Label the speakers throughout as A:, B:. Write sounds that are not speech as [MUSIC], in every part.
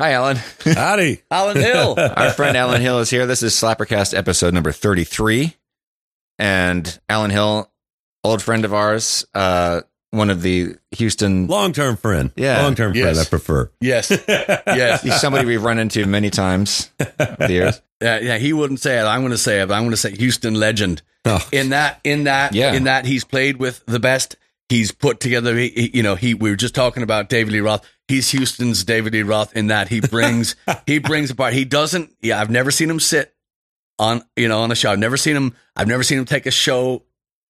A: Hi, Alan.
B: Howdy. [LAUGHS]
C: Alan Hill.
A: Our friend Alan Hill is here. This is Slappercast episode number 33. And Alan Hill, old friend of ours, uh, one of the Houston.
B: Long term friend.
A: Yeah.
B: Long term friend, I prefer.
C: yes. [LAUGHS] Yes.
A: He's somebody we've run into many times over the years. [LAUGHS]
C: Yeah, yeah, he wouldn't say it. I'm going to say it. but I'm going to say Houston legend.
B: Oh.
C: In that, in that,
A: Yeah.
C: in that, he's played with the best. He's put together. He, he- you know, he. We were just talking about David Lee Roth. He's Houston's David Lee Roth in that he [LAUGHS] brings he brings apart. He doesn't. Yeah, I've never seen him sit on you know on a show. I've never seen him. I've never seen him take a show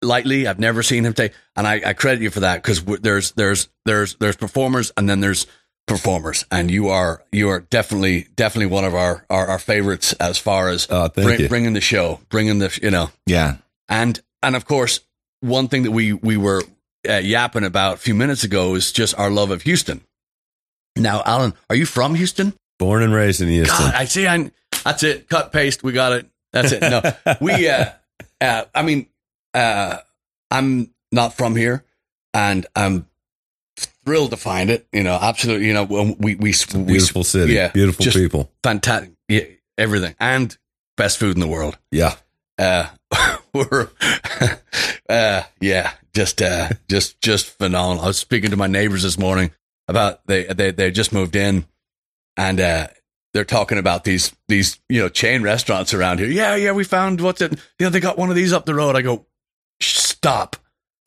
C: lightly. I've never seen him take, and I, I credit you for that because there's there's there's there's performers and then there's performers, and you are you are definitely definitely one of our our, our favorites as far as
B: uh, thank
C: bring, bringing the show, bringing the you know,
A: Yeah.
C: and and of course one thing that we we were uh, yapping about a few minutes ago is just our love of Houston. Now, Alan, are you from Houston?
B: Born and raised in Houston.
C: God, I see. I'm. that's it. Cut paste. We got it. That's it. No, [LAUGHS] we. Uh, uh, I mean, uh, I'm not from here, and I'm thrilled to find it. You know, absolutely. You know, we we we
B: Beautiful city.
C: yeah,
B: Beautiful people.
C: fantastic. Yeah, everything and best food in the world.
B: Yeah.
C: Uh, [LAUGHS] we're, [LAUGHS] uh, yeah, just, uh, just, just phenomenal. I was speaking to my neighbors this morning about they, they, they just moved in and, uh, they're talking about these, these, you know, chain restaurants around here. Yeah, yeah, we found what's it, you know, they got one of these up the road. I go, stop. [LAUGHS]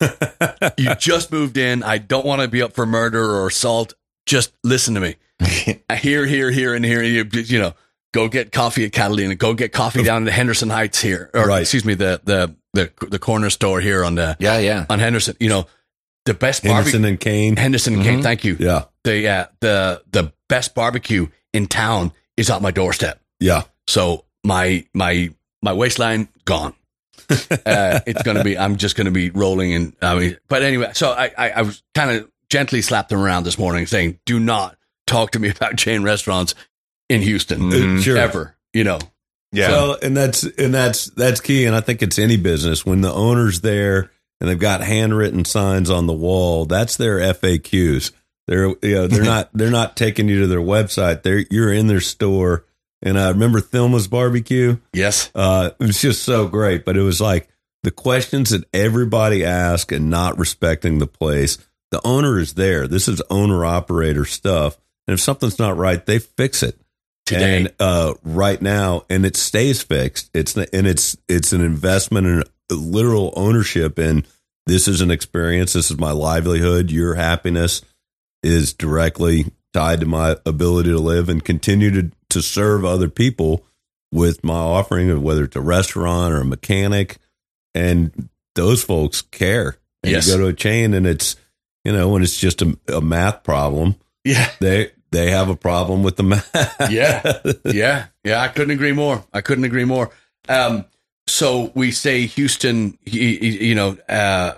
C: you just moved in. I don't want to be up for murder or assault. Just listen to me. [LAUGHS] here, here, here, and here. You, you know, go get coffee at Catalina. Go get coffee down in the Henderson Heights here, or
B: Right.
C: excuse me, the the the the corner store here on the
A: Yeah, yeah.
C: on Henderson. You know, the best barbecue.
B: Henderson and Kane.
C: Henderson
A: Mhm.
C: King, thank you.
B: Yeah.
C: The uh, the the best barbecue in town is at my doorstep.
B: Yeah.
C: So my my my waistline gone. [LAUGHS] uh, it's gonna be. I'm just gonna be rolling in. I mean, but anyway. So I I, I was kind of gently slapped them around this morning, saying, "Do not talk to me [LAUGHS] about chain restaurants in Houston
A: Mhm.
B: Uh, Sure.
C: ever." You know.
A: Yeah.
B: Well, and that's and that's that's key. And I think it's any business when the owner's there and they've got handwritten signs on the wall. That's their FAQs. They're you know they're [LAUGHS] not they're not taking you to their website. They're you're in their store. And I remember Thelma's barbecue.
C: Yes.
B: Uh, it was just so great. But it was like the questions that everybody asked and not respecting the place. The owner is there. This is owner operator stuff. And if something's not right, they fix it
C: Today.
B: and uh, right now, and it stays fixed. It's and it's it's an investment and literal ownership in this is an experience. This is my livelihood. Your happiness is directly tied to my ability to live and continue to to serve other people with my offering of whether it's a restaurant or a mechanic, and those folks care. And
C: Yes.
B: you go to a chain and it's you know when it's just a, a math problem,
C: yeah.
B: they they have a problem with the math.
C: Yeah. [LAUGHS] yeah, yeah, I couldn't agree more. I couldn't agree more. Um, so we say Houston, you know, uh,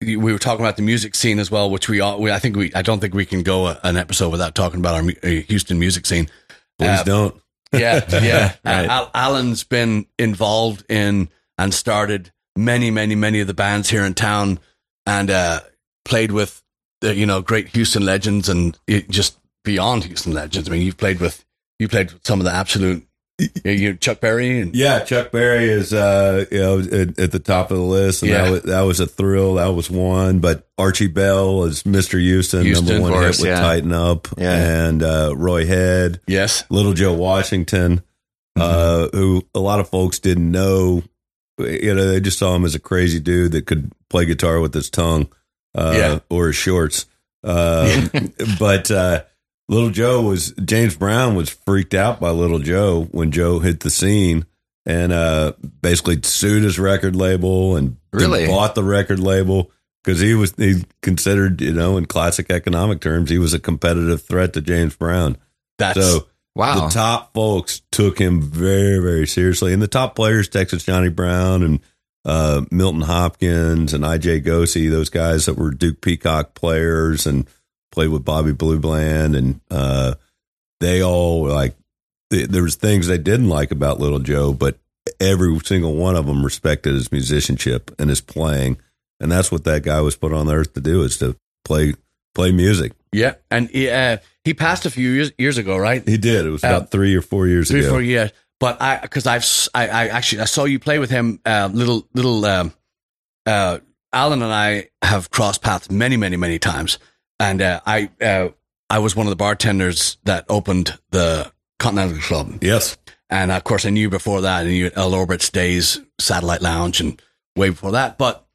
C: we were talking about the music scene as well, which we all, we, I think we, I don't think we can go a, an episode without talking about our uh, Houston music scene.
B: Please
C: Uh,
B: don't.
C: Yeah, yeah. [LAUGHS]
A: Right.
C: Al- Alan's been involved in and started many, many, many of the bands here in town, and uh, played with you know great Houston legends and it, just beyond Houston legends. I mean, you've played with you played with some of the absolute. You, you Chuck Berry and
B: Yeah, Chuck Berry is uh, you know at, at the top of the list, and
C: Yeah.
B: that, was, that was a thrill. That was one. But Archie Bell is Mr. Houston,
C: Houston,
B: number one
A: of course,
B: hit with
A: yeah.
B: "Tighten Up,"
A: Yeah.
B: and uh, Roy Head,
C: yes,
B: Little Joe Washington, uh, who a lot of folks didn't know. You know, they just saw him as a crazy dude that could play guitar with his tongue uh,
C: Yeah.
B: or his shorts. [LAUGHS] Uh, but uh, Little Joe was James Brown was freaked out by Little Joe when Joe hit the scene and uh, basically sued his record label and
A: Really?
B: bought the record label because he was he considered you know in classic economic terms he was a competitive threat to James Brown.
C: that's
B: so
A: Wow.
B: the top folks took him very, very seriously. And the top players, Texas Johnny Brown and uh, Milton Hopkins and IJ Gosey, those guys that were Duke Peacock players and played with Bobby Blue Bland. And uh, they all like, th- there was things they didn't like about Little Joe, but every single one of them respected his musicianship and his playing. And that's what that guy was put on earth to do is to play, play music.
C: Yeah, and he, uh, he passed a few years years ago, right?
B: He did. It was about
C: Uh,
B: three or four years
C: Three,
B: ago.
C: four years. But I, because I've, I, I actually, I saw you play with him. Uh, little, little. Um, uh, Alan and I have crossed paths many, many, many times, and uh, I, uh, I was one of the bartenders that opened the Continental Club,
B: Yes.
C: and of course, I knew before that, I knew El Orbit's days, Satellite Lounge, and way before that. But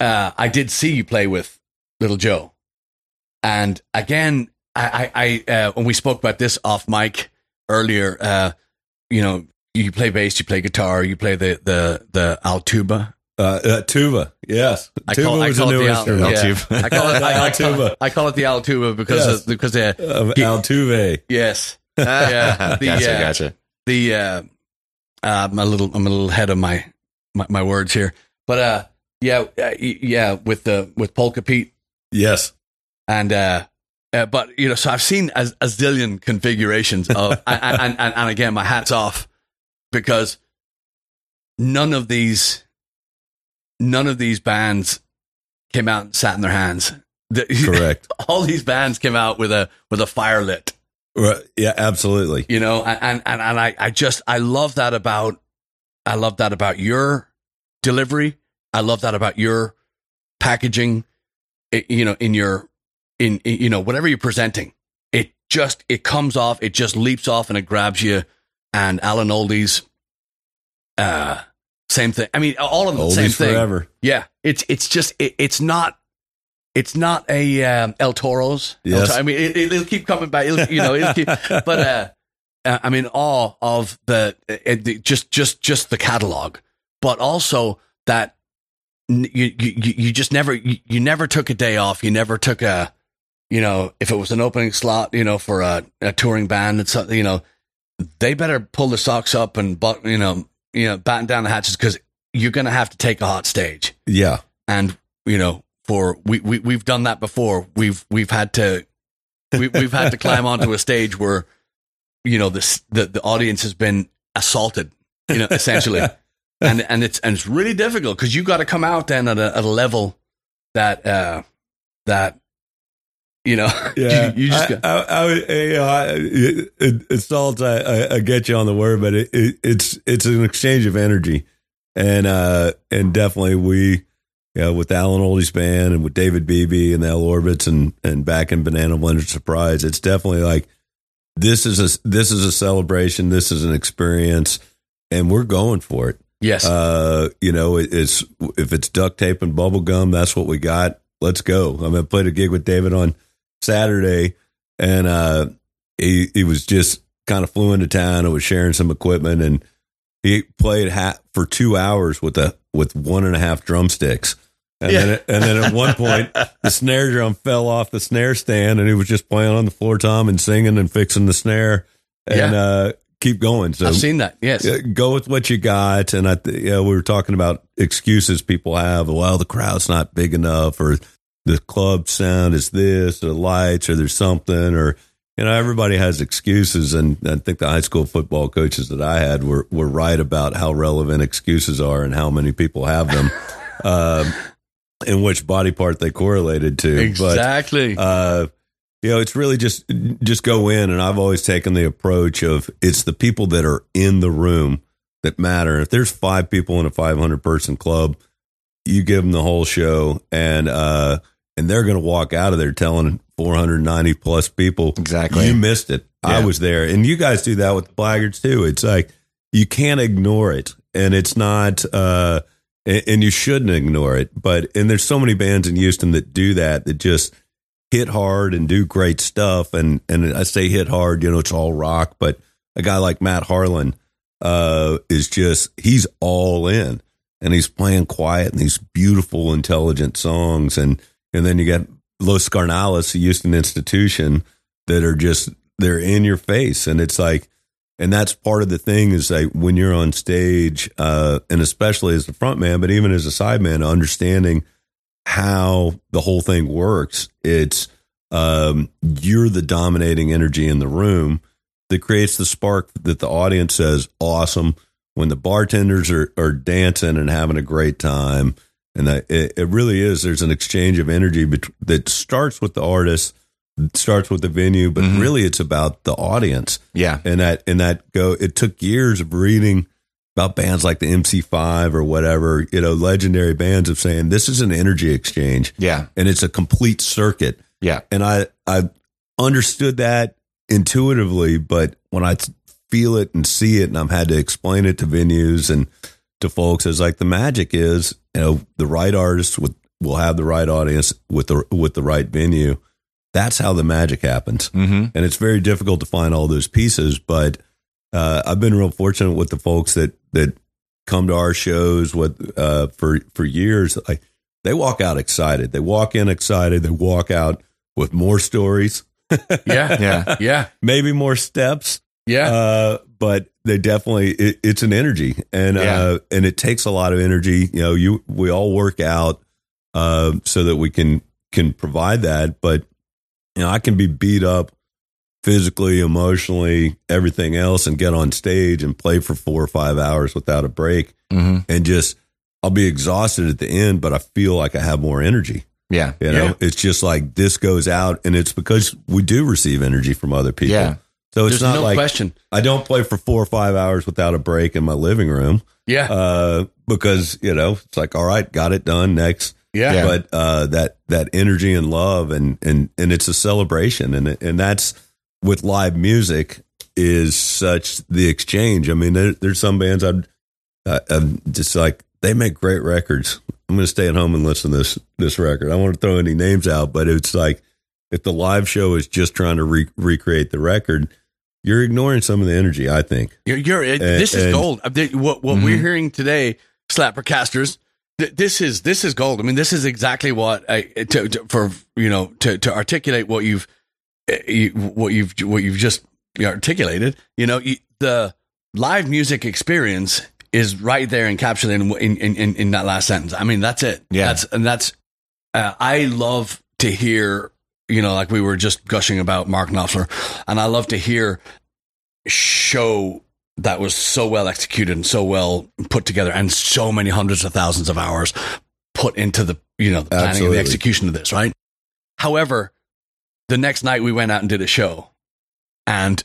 C: uh, I did see you play with Little Joe, and again, I, I, I uh, when we spoke about this off mic earlier, uh, you know, you play bass, you play guitar, you play the the the altuba.
B: Uh, uh, tuba. Yes.
C: I
B: tuba
C: call, I
B: was
C: call
B: a
C: it
B: new
C: the al-
B: instrument.
C: yeah.
A: Altuba.
C: I call it I, I, call, I call it the altuba because
B: Yes.
C: of, because uh,
B: Of
C: He-
B: Altuve.
C: yes, [LAUGHS] Yeah, [LAUGHS] the,
A: gotcha,
C: uh,
A: gotcha.
C: the uh, uh, I'm a little I'm a little ahead of my my, my words here, but uh, yeah, uh, yeah, with the with Polka Pete
B: Yes.
C: and uh, uh, but you know, so I've seen a, a zillion configurations of, [LAUGHS] and, and, and and again, my hats off because none of these, none of these bands came out and sat in their hands. The-
B: Correct. [LAUGHS]
C: All these bands came out with a with a fire lit,
B: Right. Yeah, absolutely.
C: you know, and and and I I just I love that about I love that about your delivery. I love that about your packaging. You know, in your in, in you know whatever you're presenting, it just it comes off. It just leaps off and it grabs you. And Alan Oldie's, uh, same thing. I mean, all of them, same thing.
B: forever.
C: Yeah, it's it's just it, it's not it's not a um, El Toro's. El Toro- I mean, it, it'll keep coming back. It'll, you know, it'll keep, [LAUGHS] but uh, uh, I mean, all of the, uh, the just just just the catalog, but also that you you you just never you, you never took a day off. You never took a you know if it was an opening slot, you know, for a, a touring band and something, you know, they better pull the socks up and but you know you know batten down the hatches because you're gonna have to take a hot stage.
B: Yeah.
C: and you know for we, we we've done that before. We've we've had to we, we've had to climb onto a stage where you know this the, the audience has been assaulted you know essentially. [LAUGHS] And and it's and it's really difficult because you got to come out then at a, at a level that uh that you know [LAUGHS]
B: Yeah.
C: you, you just
B: I, I, I, would- you know, I, it, it, it's all, I, I, I get you on the word, but it, it, it's, it's an exchange of energy. And, uh, and definitely we, you know, with Alan Oldie's band and with David Beebe and the El Orbits and, and back in Banana Blender Surprise, it's definitely like, this is a, this is a celebration. This is an experience and we're going for it.
C: yes
B: Uh, you know, it, it's if it's duct tape and bubble gum, that's what we got. Let's go. I mean, I played a gig with David on Saturday, and uh, he he was just kind of flew into town and was sharing some equipment, and he played ha- for two hours with a with one and a half drumsticks. And
C: Yeah.
B: then, and then at one point, the snare drum fell off the snare stand, and he was just playing on the floor tom and singing and fixing the snare, and
C: Yeah.
B: uh, keep going. So
C: I've seen that yes
B: go with what you got. And I, th- yeah, we were talking about excuses people have. Well, the crowd's not big enough, or the club sound is this, or lights, or there's something, or you know, everybody has excuses. And I think the high school football coaches that I had were were right about how relevant excuses are and how many people have them, [LAUGHS] um, and which body part they correlated to. But
C: exactly
B: uh, you know, it's really just just go in, and I've always taken the approach of it's the people that are in the room that matter. If there's five people in a 500 person club, you give them the whole show, and uh, and they're going to walk out of there telling 490 plus people
A: Exactly.
B: you missed it. I was there, and you guys do that with the Blaggards too. It's like you can't ignore it, and it's not, uh, and, and you shouldn't ignore it. But and there's so many bands in Houston that do that that just hit hard and do great stuff. And and I say hit hard, you know, it's all rock, but a guy like Matt Harlan uh, is just he's all in, and he's playing quiet and these beautiful, intelligent songs, and and then you get Los Carnales, a Houston institution that are just they're in your face, and it's like, and that's part of the thing is like when you're on stage, uh, and especially as the front man, but even as a side man, understanding how the whole thing works. It's um, you're the dominating energy in the room that creates the spark that the audience says awesome when the bartenders are, are dancing and having a great time. And that it, it really is. There's an exchange of energy bet- that starts with the artist starts with the venue, but
A: Mhm.
B: really it's about the audience
A: Yeah.
B: and that and that go. It took years of reading about bands like the MC5 or whatever, you know, legendary bands of saying this is an energy exchange
A: Yeah.
B: and it's a complete circuit.
A: Yeah.
B: And I I understood that intuitively, but when I feel it and see it, and I've had to explain it to venues and to folks, is like the magic is, you know, the right artist with will have the right audience with the with the right venue. That's how the magic happens,
A: Mm-hmm.
B: and it's very difficult to find all those pieces. But uh, I've been real fortunate with the folks that that come to our shows with uh, for for years. Like they walk out excited. They walk in excited. They walk out with more stories,
C: Yeah.
A: Yeah.
C: Yeah. [LAUGHS]
B: maybe more steps.
C: Yeah.
B: Uh, but they definitely it, it's an energy, and
A: Yeah.
B: uh, and it takes a lot of energy. You know, you we all work out uh, so that we can can provide that. But you know, I can be beat up physically, emotionally, everything else, and get on stage and play for four or five hours without a break,
A: Mm-hmm.
B: and just I'll be exhausted at the end, but I feel like I have more energy.
A: Yeah.
B: You know,
C: Yeah.
B: it's just like this goes out, and it's because we do receive energy from other people.
A: Yeah.
B: So it's
C: There's
B: not
C: no
B: like
C: question.
B: I don't play for four or five hours without a break in my living room
C: Yeah.
B: uh, because you know it's like all right, got it done next.
C: yeah.
A: Yeah.
B: But uh, that that energy and love and and and it's a celebration and and that's with live music is such the exchange. I mean, there, there's some bands I'd uh, I'm just like they make great records. I'm going to stay at home and listen to this this record. I don't want to throw any names out, but it's like if the live show is just trying to re- recreate the record, you're ignoring some of the energy. I think.
C: You're, you're
B: And-
C: this is
B: and-
C: gold. Uh, What what
A: Mhm.
C: we're hearing today, slappercasters. Th- this is this is gold. I mean, this is exactly what I to, to, for you know to to articulate what you've you, what you've what you've just articulated. You know, you, the live music experience is right there encapsulated in in, in in that last sentence. I mean, that's it.
A: Yeah.
C: that's and that's. Uh, I love to hear. You know, like we were just gushing about Mark Knopfler, and I love to hear show that was so well executed and so well put together and so many hundreds of thousands of hours put into the you know the planning and the execution of this right? However the next night we went out and did a show and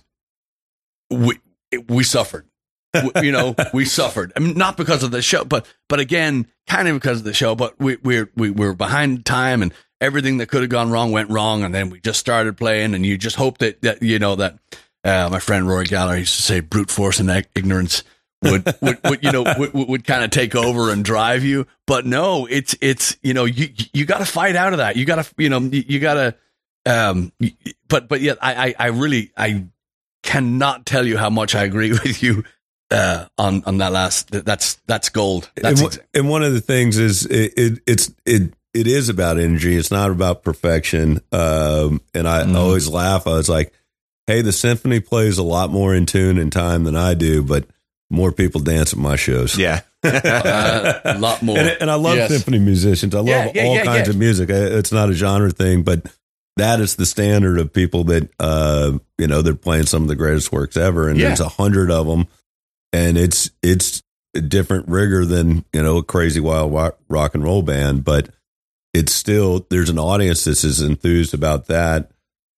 C: we we suffered. We- you know [LAUGHS] we suffered. I mean, not because of the show but but again kind of because of the show but we we're we were behind time and everything that could have gone wrong went wrong and then we just started playing and you just hope that that you know that uh, my friend Roy Gallagher used to say brute force and ignorance would, [LAUGHS] would, would you know would, would, kind of take over and drive you. But no it's it's you know you you got to fight out of that. You got to you know you, you got to um but but yet I, I I really I cannot tell you how much I agree [LAUGHS] with you uh on on that last that's that's gold.
B: And,
C: that's
B: one- and one of the things is it, it it's it it is about energy. It's not about perfection. Um, and I
A: Mhm.
B: always laugh. I was like, "Hey, the symphony plays a lot more in tune and time than I do, but more people dance at my shows."
A: Yeah. [LAUGHS]
C: uh, a lot more
B: and, and I love
C: Yes.
B: symphony musicians. I love
C: Yeah, yeah,
B: all
C: yeah,
B: kinds
C: yeah.
B: of music. It's not a genre thing, but that is the standard of people that uh, you know they're playing some of the greatest works ever, and
C: Yeah.
B: there's a hundred of them, and it's it's a different rigor than you know a crazy wild wa- rock and roll band, but it's still there's an audience that's as enthused about that.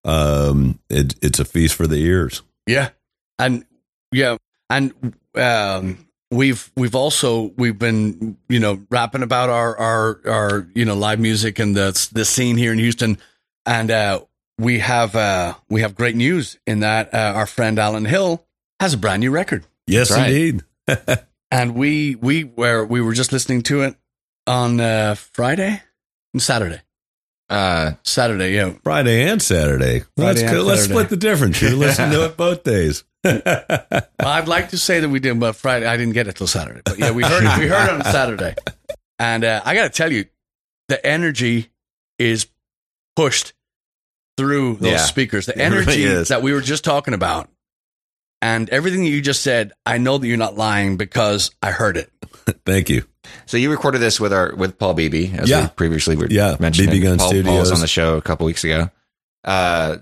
B: Um, it, it's a feast for the ears.
C: Yeah, and yeah, and um, we've we've also we've been you know rapping about our our our you know live music and the the scene here in Houston, and uh, we have uh, we have great news in that uh, our friend Alan Hill has a brand new record,
B: Yes,
A: right.
B: indeed. [LAUGHS]
C: and we we were we were just listening to it on uh, Friday Saturday.
A: Uh,
C: Saturday, yeah.
B: Friday and Saturday.
C: Friday
B: Let's
C: and
B: go, let's split the difference. You listen to [LAUGHS] it both days. [LAUGHS]
C: I'd like to say that we did, but Friday I didn't get it till Saturday. But yeah, we heard it. We heard it on Saturday, and uh, I got to tell you, the energy is pushed through those
A: Yeah.
C: speakers. The
A: It really
C: energy that we were just talking about, and everything that you just said. I know that you're not lying because I heard it. [LAUGHS]
B: Thank you.
A: So you recorded this with our with Paul Beebe, as
B: Yeah.
A: we previously were
B: Yeah,
A: mentioned.
B: BB Gun
A: Paul, Paul was on the show a couple weeks ago. Uh,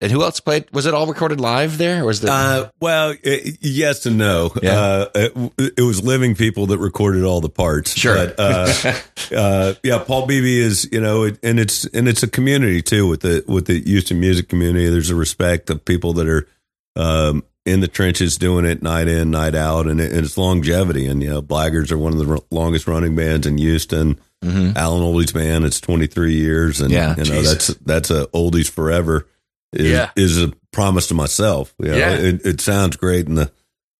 A: And who else played? Was it all recorded live there? Or was there?
B: Uh, well, i yes and no.
A: Yeah.
B: Uh, it, it was living people that recorded all the parts.
A: Sure.
B: But, uh, [LAUGHS] uh, yeah, Paul Beebe is, you know, it, and it's, and it's a community too with the, with the Houston music community. There's a respect of people that are, um, in the trenches doing it night in, night out, and, it, and it's longevity. And, you know, Blaggards are one of the r- longest running bands in Houston.
A: Mhm.
B: Alan Oldies band, it's 23 years. And,
A: Yeah.
B: you know,
C: Jesus.
B: that's, that's a oldies forever is,
C: Yeah.
B: is a promise to myself. You know,
C: Yeah.
B: It, it sounds great in the,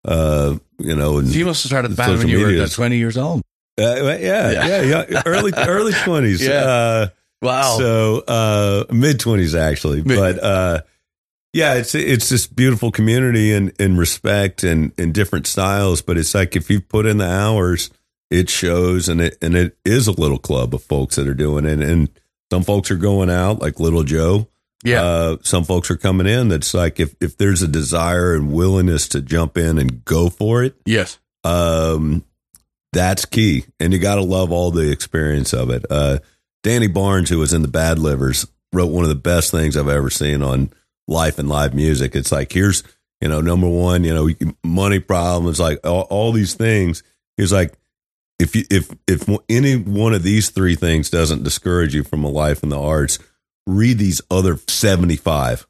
B: uh, you know, and,
C: So you must have started the band when you were uh, 20 years old.
B: uh, yeah,
C: Yeah.
B: yeah, yeah, early, [LAUGHS] early twenties.
C: Yeah.
B: Uh,
C: Wow.
B: so, uh, mid twenties actually,
C: Mid-
B: but, uh, yeah, it's, it's this beautiful community and, and respect and, and different styles. But it's like, if you put in the hours, it shows and it, and it is a little club of folks that are doing it. And some folks are going out like little Joe.
C: yeah.
B: Uh, some folks are coming in that's like if, if there's a desire and willingness to jump in and go for it,
C: yes.
B: um, that's key. And you got to love all the experience of it. Uh, Danny Barnes, who was in the Bad Livers, wrote one of the best things I've ever seen on life and live music. It's like, here's, you know, number one, you know, money problems, like all, all these things. He's like, if you, if, if any one of these three things doesn't discourage you from a life in the arts, read these other 75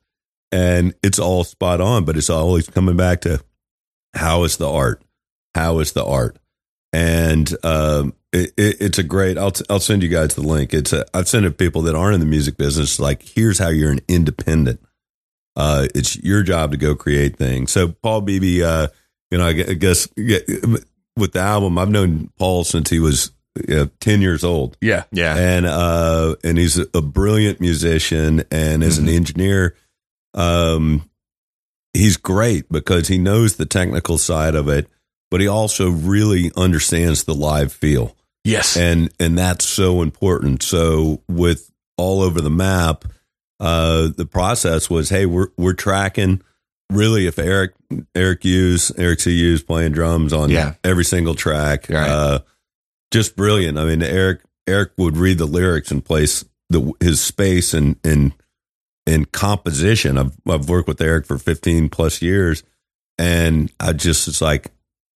B: and it's all spot on, but it's always coming back to how is the art? How is the art? And um, it, it, it's a great. I'll I'll send you guys the link. It's a, I've sent it to people that aren't in the music business. Like, here's how you're an independent. Uh, it's your job to go create things. So Paul Beebe, uh, you know, I guess with the album, I've known Paul since he was you know, ten years old
C: Yeah.
A: yeah.
B: and uh and he's a, a brilliant musician and as an engineer um he's great because he knows the technical side of it but he also really understands the live feel
C: Yes.
B: and and that's so important so with all over the map uh the process was hey we're we're tracking really if eric eric hughes eric c hughes playing drums on
A: Yeah.
B: every single track
A: Right.
B: uh just brilliant i mean eric eric would read the lyrics and place the his space and and and composition i've i've worked with eric for 15 plus years and i just it's like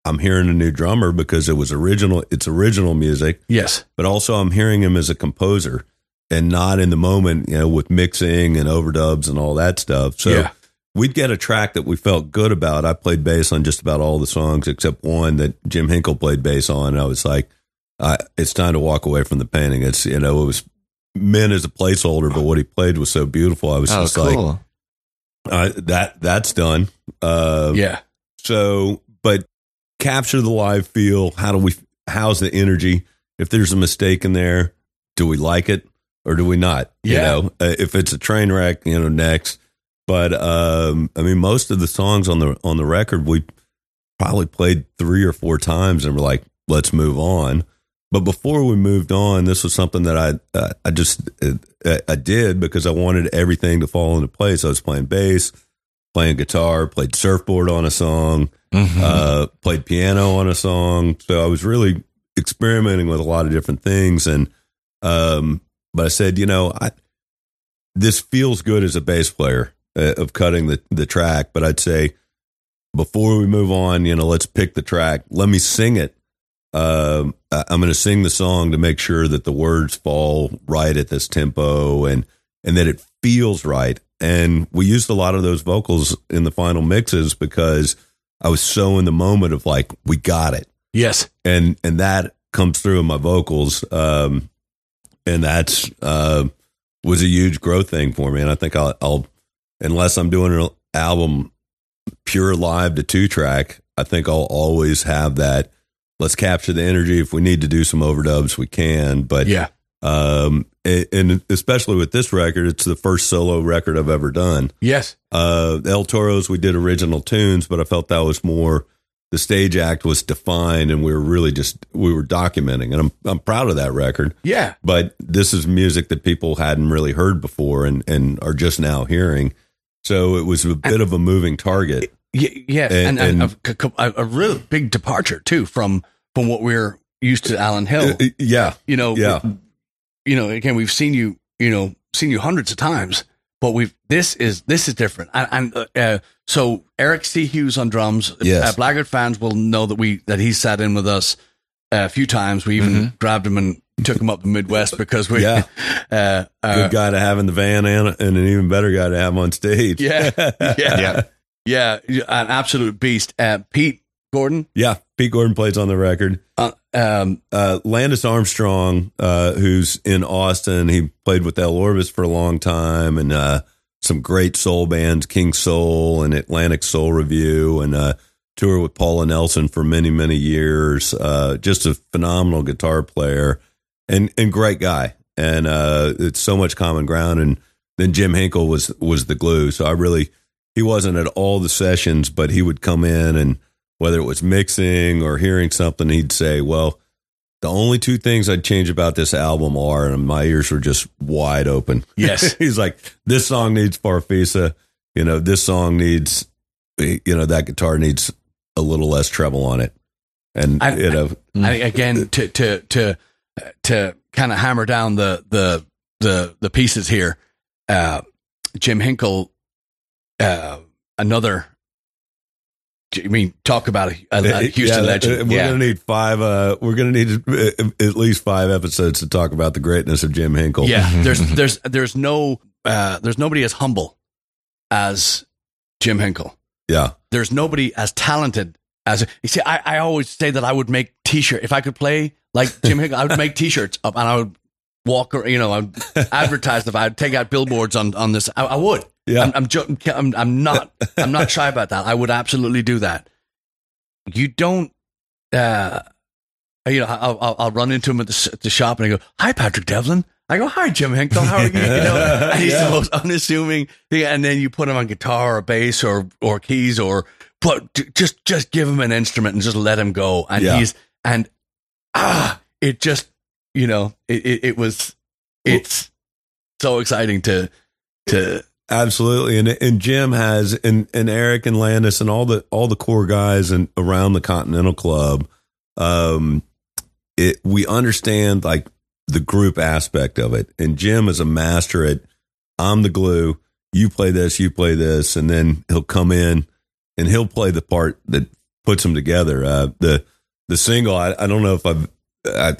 B: i'm hearing a new drummer because it was original it's original music
C: yes.
B: but also I'm hearing him as a composer and not in the moment, you know, with mixing and overdubs and all that stuff. So
C: Yeah.
B: we'd get a track that we felt good about. I played bass on just about all the songs except one that Jim Hinkle played bass on. And I was like, I, it's time to walk away from the painting. It's, you know, it was meant as a placeholder, but what he played was so beautiful. I was
A: Oh,
B: just like, uh, that, that's done. Uh,
C: Yeah.
B: so, but capture the live feel. How do we, how's the energy? If there's a mistake in there, do we like it or do we not?
C: Yeah.
B: You know, uh, if it's a train wreck, you know, next. But, um, I mean, most of the songs on the, on the record, we probably played three or four times and we're like, let's move on. But before we moved on, this was something that I, uh, I just, uh, I did because I wanted everything to fall into place. I was playing bass, playing guitar, played surfboard on a song,
A: Mhm.
B: uh, played piano on a song. So I was really experimenting with a lot of different things. And, um, but I said, you know, I, this feels good as a bass player uh, of cutting the, the track. But I'd say before we move on, you know, let's pick the track. Let me sing it. Um, I- I'm going to sing the song to make sure that the words fall right at this tempo and, and that it feels right. And we used a lot of those vocals in the final mixes because I was so in the moment of like, we got it.
C: Yes.
B: And, and that comes through in my vocals. Um, and that's, uh, was a huge growth thing for me. And I think I'll, I'll unless I'm doing an album pure live to two track, I think I'll always have that. Let's capture the energy. If we need to do some overdubs, we can. But
C: Yeah.
B: um, and especially with this record, it's the first solo record I've ever done.
C: Yes.
B: Uh, El Toro's, we did original tunes, but I felt that was more the stage act was defined, and we were really just we were documenting, and I'm I'm proud of that record.
C: Yeah.
B: But this is music that people hadn't really heard before, and and are just now hearing. So it was a bit of a moving target.
C: Yeah.
B: And-
C: And, and,
B: and-
C: a, a, a real big departure too from from what we're used to Alan Hill.
B: Uh, yeah,
C: you know,
B: yeah.
C: you know, again, we've seen you, you know, seen you hundreds of times, but we've this is this is different. And, and uh, uh, so Eric C. Hughes on drums.
B: Yes.
C: Uh, Blaggard fans will know that we that he sat in with us a few times. We even grabbed him and took him up the Midwest because we
B: Yeah. [LAUGHS]
C: uh, uh,
B: Good guy to have in the van and, and an even better guy to have on stage.
C: yeah [LAUGHS] yeah
A: Yeah.
C: yeah an absolute beast. Uh, Pete Gordon.
B: Yeah. Pete Gordon plays on the record.
C: Uh, um,
B: uh, Landis Armstrong, uh, who's in Austin, he played with El Orbits for a long time and uh, some great soul bands, King Soul and Atlantic Soul Review, and uh, toured with Paula Nelson for many, many years. Uh, just a phenomenal guitar player and and great guy. And uh, it's so much common ground. And then Jim Hinkle was was the glue. So I really he wasn't at all the sessions, but he would come in and whether it was mixing or hearing something, he'd say, "Well." The only two things I'd change about this album are, and my ears were just wide open.
C: Yes. [LAUGHS]
B: He's like, this song needs Farfisa. You know, this song needs, you know, that guitar needs a little less treble on it. And,
C: I-
B: you know,
C: I, again to to to to kind of hammer down the the the the pieces here. Uh, Jim Hinkle, uh, another. I mean, talk about a, a, a Houston
B: Yeah,
C: legend.
B: uh, We're
C: yeah.
B: gonna need five. Uh, we're gonna need uh, at least five episodes to talk about the greatness of Jim Hinkle.
C: Yeah, [LAUGHS] there's there's there's no uh, there's nobody as humble as Jim Hinkle.
B: yeah,
C: There's nobody as talented as you see. I, I always say that I would make t-shirt if I could play like Jim Hinkle. I would make t-shirts up and I would walk. ar- You know, I'd [LAUGHS] advertise if I'd take out billboards on on this. I, I would.
B: yeah.
C: I'm I'm, jo- I'm I'm not I'm not shy about that. I would absolutely do that. You don't. Uh, you know, I'll, I'll, I'll run into him at the, at the shop and I go, "Hi, Patrick Devlin." I go, "Hi, Jim Hinkle. How are you?" you know, [LAUGHS] and he's
B: Yeah.
C: the most unassuming thing. And then you put him on guitar or bass or or keys or put j- just just give him an instrument and just let him go. And
B: Yeah.
C: he's and ah, it just you know, it it, it was it's so exciting to to
B: Absolutely, and and Jim has and and Eric and Landis and all the all the core guys and around the Continental Club. Um, it we understand like the group aspect of it, and Jim is a master at I'm the glue. You play this, you play this, and then he'll come in and he'll play the part that puts them together. Uh, the the single, I, I don't know if I've I,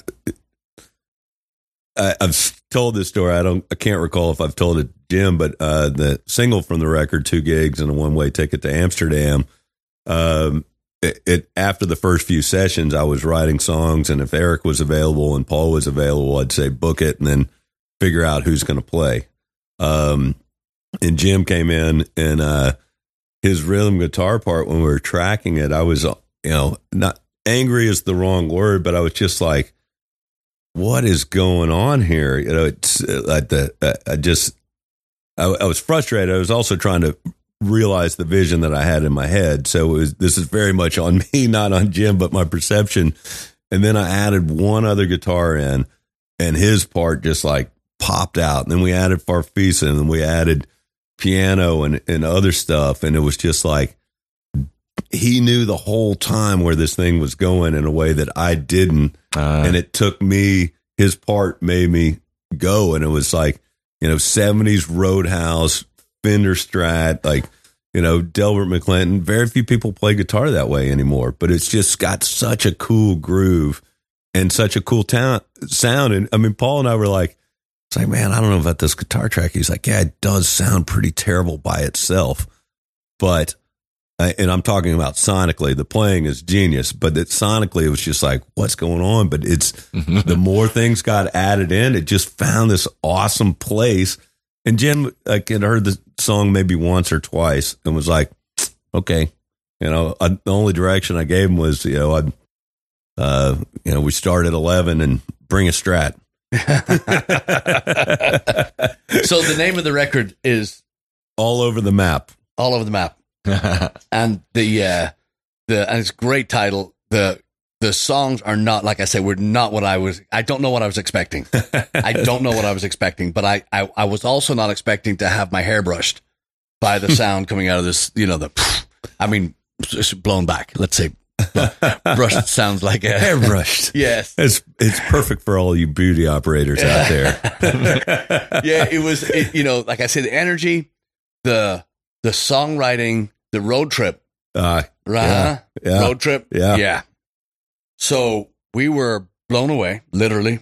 B: I, I've told this story. I don't. I can't recall if I've told it, Jim. But uh, the single from the record, two gigs and a one way ticket to Amsterdam. Um, it, it after the first few sessions, I was writing songs, and if Eric was available and Paul was available, I'd say book it, and then figure out who's going to play. Um, and Jim came in, and uh, his rhythm guitar part when we were tracking it, I was, you know, not angry is the wrong word, but I was just like what is going on here? You know, it's uh, like the uh, I just I, I was frustrated. I was also trying to realize the vision that I had in my head. So it was, this is very much on [LAUGHS] me, not on Jim, but my perception. And then I added one other guitar in, and his part just like popped out. And then we added Farfisa, and then we added piano and and other stuff, and it was just like he knew the whole time where this thing was going in a way that I didn't.
A: Uh,
B: and it took me his part made me go. And it was like you know 70s roadhouse fender strat like you know delbert mcclinton. Very few people play guitar that way anymore but it's just got such a cool groove and such a cool talent sound. And i mean paul and i were like it's like man i don't know about this guitar track. He's like yeah it does sound pretty terrible by itself. But and I'm talking about sonically. The playing is genius, but it, sonically, it was just like, what's going on? But it's [LAUGHS] the more things got added in, it just found this awesome place. And Jim, like, had heard the song maybe once or twice and was like, okay, you know, I, the only direction I gave him was, you know, I, uh, you know, we start at 11 and bring a strat. [LAUGHS]
C: so the name of the record is
B: All over the map.
C: all over the map. [LAUGHS] and the uh the and it's a great title the the songs are not like i said were not what i was i don't know what i was expecting i don't know what i was expecting but I, I i was also not expecting to have my hair brushed by the sound coming out of this you know the i mean blown back let's say Brushed sounds like a [LAUGHS]
B: Airbrushed.
C: yes.
B: It's it's perfect for all you beauty operators out [LAUGHS] there.
C: yeah, it was. It, you know, like I said, the energy, the the songwriting, the road trip,
B: Uh,
C: right?
B: Yeah, yeah.
C: Road trip,
B: Yeah.
C: yeah. So we were blown away, literally,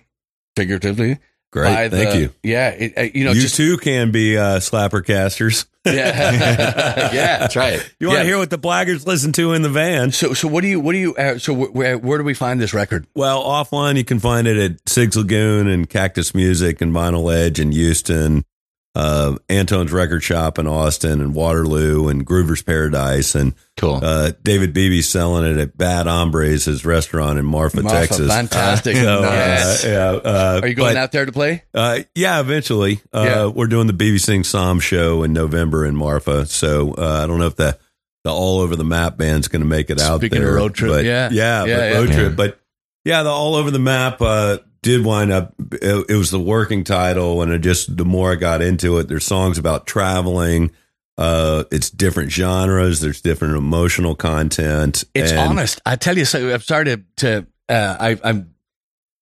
C: figuratively.
B: great.
C: by
B: Thank you.
C: Yeah, it, uh, you know,
B: you
C: just
B: too can be uh, slapper casters.
C: yeah, [LAUGHS] yeah.
A: That's right.
B: You want to
C: Yeah.
B: hear what the blaggards listen to in the van?
C: So, so what do you, what do you, uh, so wh- where, where do we find this record?
B: Well, offline, you can find it at Sigs Lagoon and Cactus Music and Vinyl Edge in Houston, uh, Antone's Record Shop in Austin and Waterloo and Groover's Paradise. And
A: Cool.
B: uh, David Beebe's selling it at Bad Hombres, his restaurant in Marfa,
C: Marfa,
B: Texas.
C: fantastic. [LAUGHS]
B: So, uh, yeah, uh,
C: Are you going
B: but,
C: out there to play?
B: Uh, yeah, eventually. Uh,
C: Yeah.
B: We're doing the BB Sing Psalm show in November in Marfa. So uh, I don't know if the, the All Over the Map band's going to make it out
C: Speaking of
B: there.
C: road trip,
B: but,
C: yeah.
B: Yeah,
C: Yeah,
B: but
C: yeah.
B: road
A: Yeah.
B: trip. But yeah, the All Over the Map uh, did wind up, it, it was the working title. And it just, the more I got into it, there's songs about traveling. Uh, it's different genres. There's different emotional content.
C: It's
B: and-
C: honest. I tell you, so I'm sorry to, to uh, I, I'm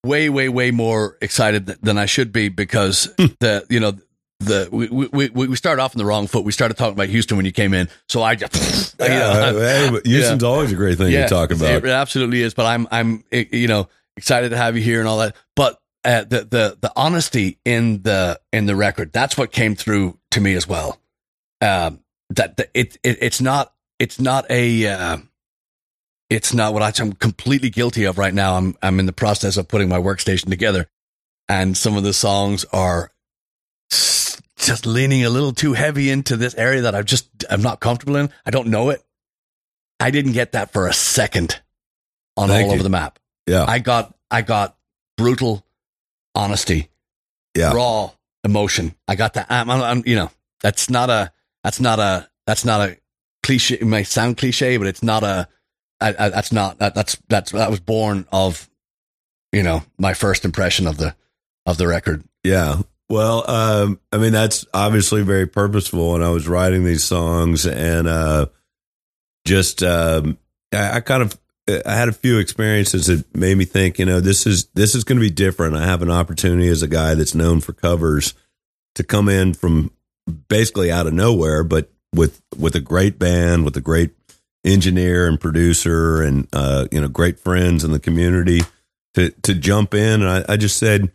C: way, way, way more excited th- than I should be because the, you know, the we, we we started off on the wrong foot. We started talking about Houston when you came in, so I just you [LAUGHS] know,
B: Yeah, hey, Houston's always a great thing to talk about.
C: It absolutely is. But I'm I'm you know excited to have you here and all that. But uh, the the the honesty in the in the record that's what came through to me as well. Um, that that it, it it's not it's not a uh, it's not what I'm completely guilty of right now. I'm I'm in the process of putting my workstation together, and some of the songs are just leaning a little too heavy into this area that I just I'm not comfortable in. I don't know it. I didn't get that for a second on
B: Thank
C: all
B: you.
C: over the map.
B: Yeah.
C: I got I got brutal honesty,
B: Yeah.
C: raw emotion. I got that. I'm, I'm, you know, that's not a that's not a that's not a cliche. It may sound cliche, but it's not a. I, I, that's not that, that's that's that was born of, you know, my first impression of the of the record.
B: Yeah. Well, um, I mean, that's obviously very purposeful. And I was writing these songs and, uh, just, um, I, I kind of, I had a few experiences that made me think, you know, this is, this is going to be different. I have an opportunity as a guy that's known for covers to come in from basically out of nowhere, but with, with a great band, with a great engineer and producer and, uh, you know, great friends in the community to, to jump in. And I, I just said,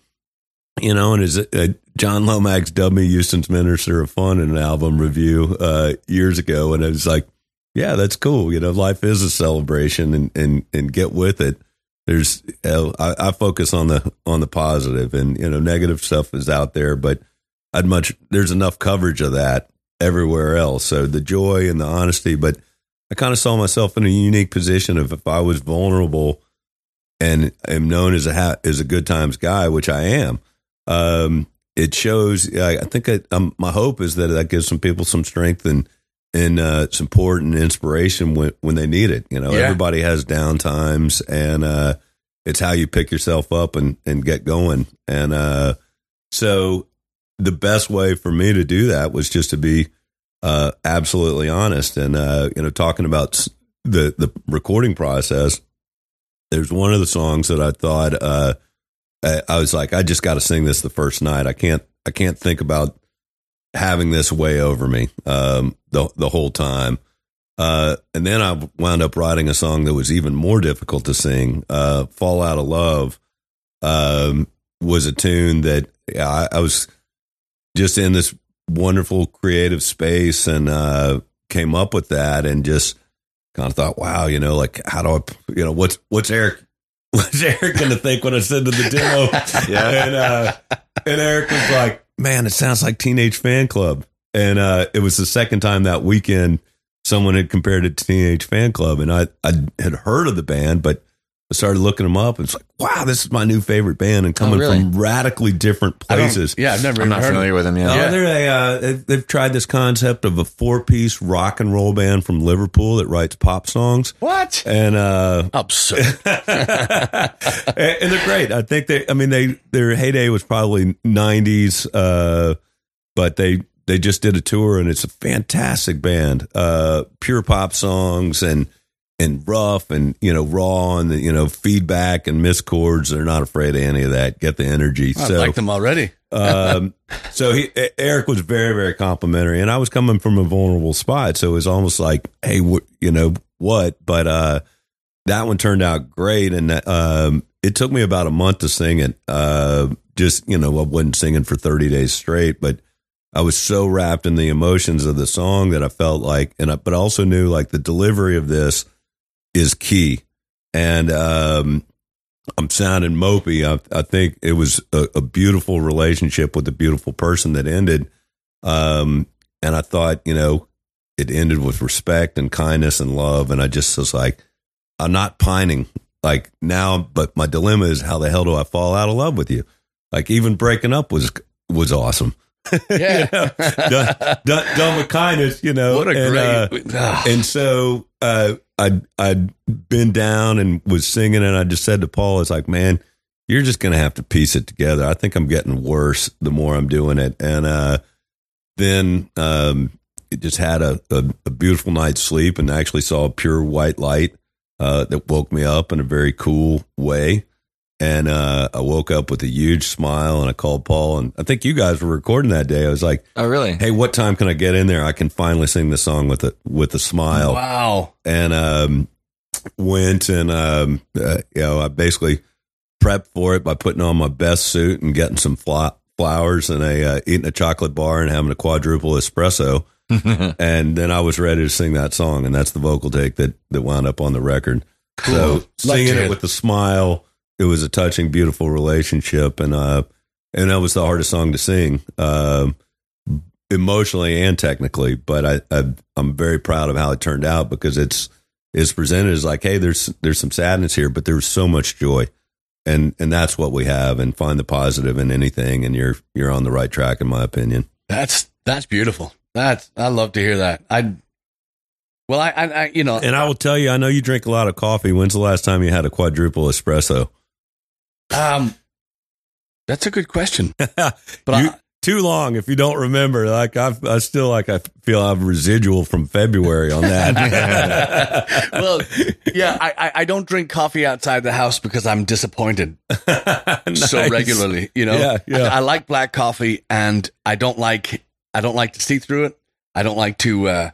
B: you know, and as uh, John Lomax dubbed me Houston's Minister of Fun in an album review uh, years ago, and it was like, yeah, that's cool. You know, life is a celebration, and and and get with it. There's, uh, I, I focus on the on the positive, and you know, negative stuff is out there, but I'd much there's enough coverage of that everywhere else. So the joy and the honesty, but I kind of saw myself in a unique position of if I was vulnerable and am known as a ha- as a good times guy, which I am um, it shows. I, I think I, um, my hope is that that gives some people some strength and and uh, support and inspiration when when they need it. You know,
C: Yeah.
B: everybody has down times, and uh, it's how you pick yourself up and and get going. And uh, so, the best way for me to do that was just to be uh, absolutely honest. And uh, you know, talking about the the recording process. There's one of the songs that I thought. Uh, I, I was like, I just got to sing this the first night. I can't, I can't think about having this way over me um, the the whole time. Uh, and then I wound up writing a song that was even more difficult to sing. Uh, "Fall Out of Love" um, was a tune that I, I was just in this wonderful creative space and uh, came up with that, and just kind of thought, wow, you know, like how do I, you know, what's what's Eric [LAUGHS] what's Eric going to think when I send to the demo? [LAUGHS]
A: Yeah.
B: And, uh, and Eric was like, man, it sounds like Teenage Fanclub. And uh, it was the second time that weekend someone had compared it to Teenage Fanclub. And I, I had heard of the band, but I started looking them up and it's like, wow, this is my new favorite band and coming
A: really?
B: from radically different places.
C: Yeah, I've never
A: I'm not
C: heard of
A: familiar with them yet.
B: Oh,
C: Yeah.
B: they're a, uh, they've, they've tried this concept of a four piece rock and roll band from Liverpool that writes pop songs.
C: What?
B: And uh,
C: Absurd. [LAUGHS]
B: and and they're great. I think they. I mean, they their heyday was probably '90s, uh, but they they just did a tour, and it's a fantastic band. Uh, pure pop songs, and and rough and you know raw and you know feedback and missed chords. They're not afraid of any of that. Get the energy.
C: I
B: so
C: like them already. [LAUGHS]
B: um, so he, Eric was very, very complimentary, and I was coming from a vulnerable spot, so it was almost like, hey, wh- you know what? But uh, that one turned out great, and um, it took me about a month to sing it. Uh, just you know, I wasn't singing for thirty days straight, but I was so wrapped in the emotions of the song that I felt like, and I, but I also knew like the delivery of this is key, and um, I'm sounding mopey. I, I think it was a, a, beautiful relationship with a beautiful person that ended. Um, and I thought, you know, it ended with respect and kindness and love. And I just was like, I'm not pining like now, but my dilemma is how the hell do I fall out of love with you? Like even breaking up was, was awesome. [LAUGHS]
C: Yeah.
B: you know, done, done, done, with kindness, you know.
C: What a
B: and,
C: great.
B: Uh, and so uh, I'd I'd been down and was singing, and I just said to Paul, "It's like, man, you're just gonna have to piece it together. I think I'm getting worse the more I'm doing it." And uh, then um, it just had a, a, a, beautiful night's sleep, and actually saw a pure white light uh, that woke me up in a very cool way. And uh, I woke up with a huge smile and I called Paul. And I think you guys were recording that day. I was like,
A: Oh, really?
B: Hey, what time can I get in there? I can finally sing the song with a, with a smile.
C: Wow.
B: And um, went and, um, uh, you know, I basically prepped for it by putting on my best suit and getting some flowers and a, uh, eating a chocolate bar and having a quadruple espresso. [LAUGHS] and then I was ready to sing that song. And that's the vocal take that, that wound up on the record. Cool. So singing it with a smile it was a touching, beautiful relationship, and uh, and that was the hardest song to sing, uh, emotionally and technically. But I, I I'm very proud of how it turned out because it's it's presented as like, hey, there's there's some sadness here, but there's so much joy, and and that's what we have. And find the positive in anything, and you're you're on the right track, in my opinion.
C: That's that's beautiful. That's I love to hear that. I well, I, I, you know,
B: and I will tell you, I know you drink a lot of coffee. When's the last time you had a quadruple espresso?
C: Um, that's a good question. [LAUGHS]
B: but you, I, too long if you don't remember. Like I, I still like I feel I have residual from February on
C: that. [LAUGHS] [LAUGHS] well, yeah, I, I don't drink coffee outside the house because I'm disappointed nice. so regularly. You know,
B: yeah, yeah.
C: I, I, like black coffee, and I don't like I don't like to see through it. I don't like to, uh,